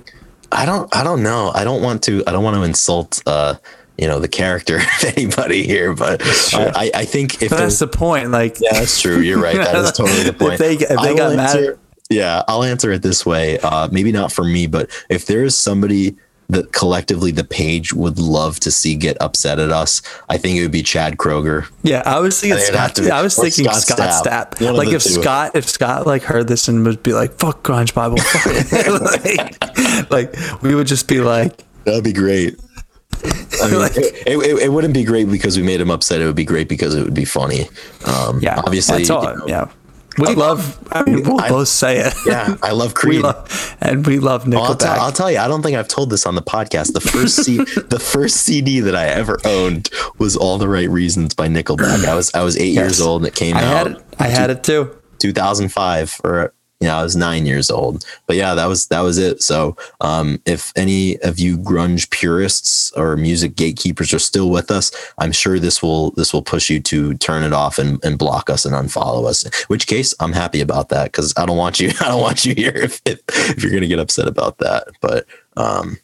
I don't I don't know. I don't want to I don't want to insult uh you know the character (laughs) of anybody here, but I, I, think if but that's the point. Like yeah, that's true. You're right. That is (laughs) totally the point. If they- if they got mad answer- yeah, I'll answer it this way. Uh, maybe not for me, but if there is somebody that collectively the page would love to see get upset at us, I think it would be Chad Kroeger. Yeah, I was thinking I think it'd have Scott. be- I was thinking Scott Scott, Stapp. Stapp. Like if two. Scott, if Scott like heard this and would be like, "Fuck Grunge Bible," fuck (laughs) (laughs) like, like we would just be like, That'd be great. I mean, (laughs) Like- it, it, it wouldn't be great because we made him upset. It would be great because it would be funny. Um, "Yeah, obviously, all." you know, yeah, we love. I mean, we'll I- both say it. yeah, I love (laughs) we Creed. love, and we love Well, I'll, Nickelback. tell, I'll tell you, I don't think I've told this on the podcast. The first C- (laughs) the first CD that I ever owned was "All the Right Reasons" by Nickelback. I was I was eight years old and it came I out had it. I had it too. 2005 or you know, I was nine years old. But yeah, that was that was it. So um, if any of you grunge purists or music gatekeepers are still with us, I'm sure this will this will push you to turn it off and, and block us and unfollow us. In which case, I'm happy about that because I don't want you (laughs) I don't want you here if if, if you're gonna get upset about that. But um,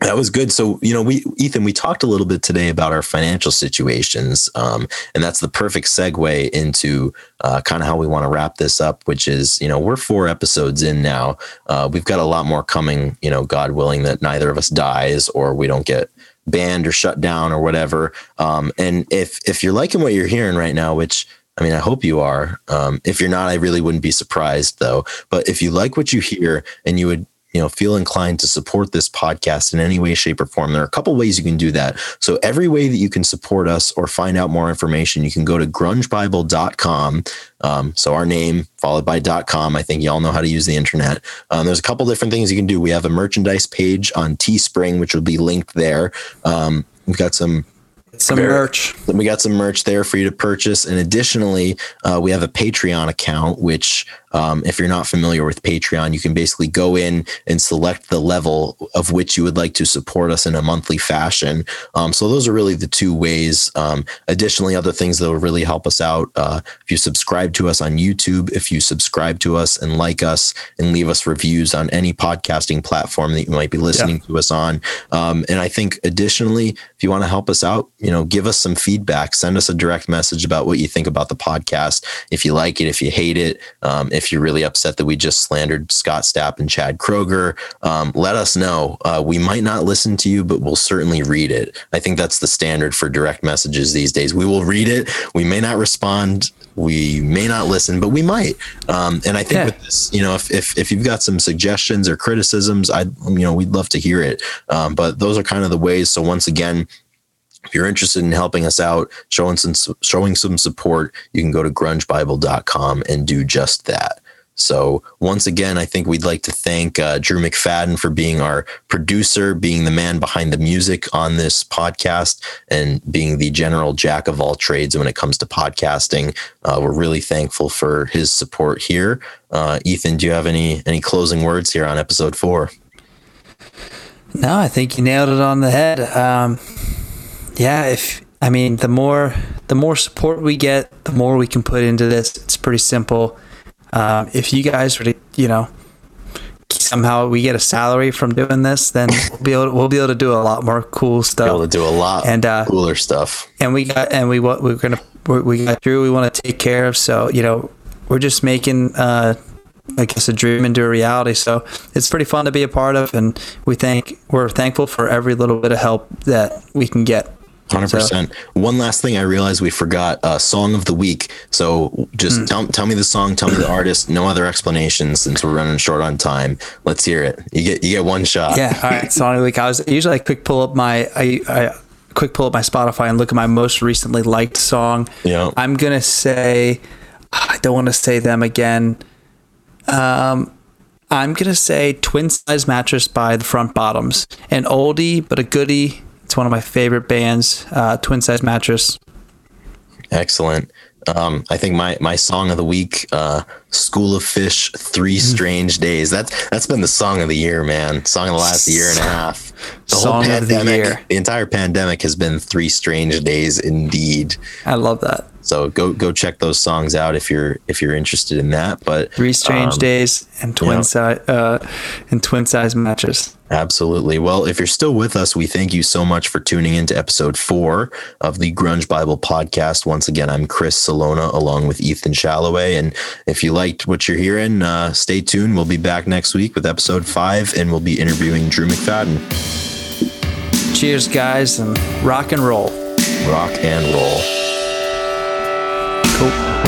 that was good. So, you know, we, Ethan, we talked a little bit today about our financial situations. Um, and that's the perfect segue into uh, kind of how we want to wrap this up, which is, you know, we're four episodes in now. Uh, we've got a lot more coming, you know, God willing that neither of us dies or we don't get banned or shut down or whatever. Um, and if, if you're liking what you're hearing right now, which, I mean, I hope you are. Um, if you're not, I really wouldn't be surprised though. But if you like what you hear and you would you know feel inclined to support this podcast in any way shape or form there are a couple ways you can do that so every way that you can support us or find out more information you can go to grungebible.com um, so our name followed by .com. I think y'all know how to use the internet. Um, there's a couple different things you can do. We have a merchandise page on Teespring, which will be linked there. Um, we've got some some Very, merch. We got some merch there for you to purchase. And additionally, uh, we have a Patreon account, which um, if you're not familiar with Patreon, you can basically go in and select the level of which you would like to support us in a monthly fashion. Um, so those are really the two ways. Um, additionally, other things that will really help us out. Uh, if you subscribe to us on YouTube, if you subscribe to us and like us and leave us reviews on any podcasting platform that you might be listening yeah. to us on. Um, and I think additionally, if you want to help us out, you know, give us some feedback, send us a direct message about what you think about the podcast. If you like it, if you hate it, um, if you're really upset that we just slandered Scott Stapp and Chad Kroeger, um, let us know. Uh, we might not listen to you, but we'll certainly read it. I think that's the standard for direct messages these days. We will read it. We may not respond. We may not listen, but we might. Um, and I think yeah. with this, you know, if, if, if you've got some suggestions or criticisms, I, you know, we'd love to hear it. Um, but those are kind of the ways. So once again, if you're interested in helping us out, showing some showing some support, you can go to grungebible.com and do just that. So once again, I think we'd like to thank uh, Drew McFadden for being our producer, being the man behind the music on this podcast, and being the general jack of all trades when it comes to podcasting. Uh, we're really thankful for his support here. Uh, Ethan, do you have any any closing words here on episode four? No, I think you nailed it on the head. Um, yeah, if I mean the more the more support we get, the more we can put into this. It's pretty simple. Um, if you guys were to, you know, somehow we get a salary from doing this, then we'll be able to, we'll be able to do a lot more cool stuff. Be able to do a lot and uh, cooler stuff. And we got and we what we're gonna we're, we got Drew. We want to take care of. So you know, we're just making. Uh, I guess a dream into a reality. So it's pretty fun to be a part of, and we think we're thankful for every little bit of help that we can get. Hundred percent. One last thing I realized we forgot: uh, song of the week. So just hmm. tell tell me the song, tell me the artist. No other explanations since we're running short on time. Let's hear it. You get you get one shot. Yeah. All right. Song of the week. I was usually I quick pull up my I, I quick pull up my Spotify and look at my most recently liked song. Yeah. I'm gonna say I don't want to say them again. Um. I'm gonna say Twin Size Mattress by the Front Bottoms, an oldie but a goodie it's one of my favorite bands, uh, Twin Size Mattress. Excellent. Um, I think my my song of the week, uh, "School of Fish," Three mm-hmm. Strange Days. That's that's been the song of the year, man. Song of the last year and a half. The song whole pandemic, of the year. The entire pandemic has been three strange days, indeed. I love that. So go go check those songs out if you're if you're interested in that. But three strange um, days and twin you know, size uh, and twin size mattress. Absolutely. Well, if you're still with us, we thank you so much for tuning in to episode four of the Grunge Bible podcast. Once again, I'm Chris Salona along with Ethan Shalloway. And if you liked what you're hearing, uh, stay tuned. We'll be back next week with episode five, and we'll be interviewing Drew McFadden. Cheers, guys, and rock and roll. Rock and roll. Cool.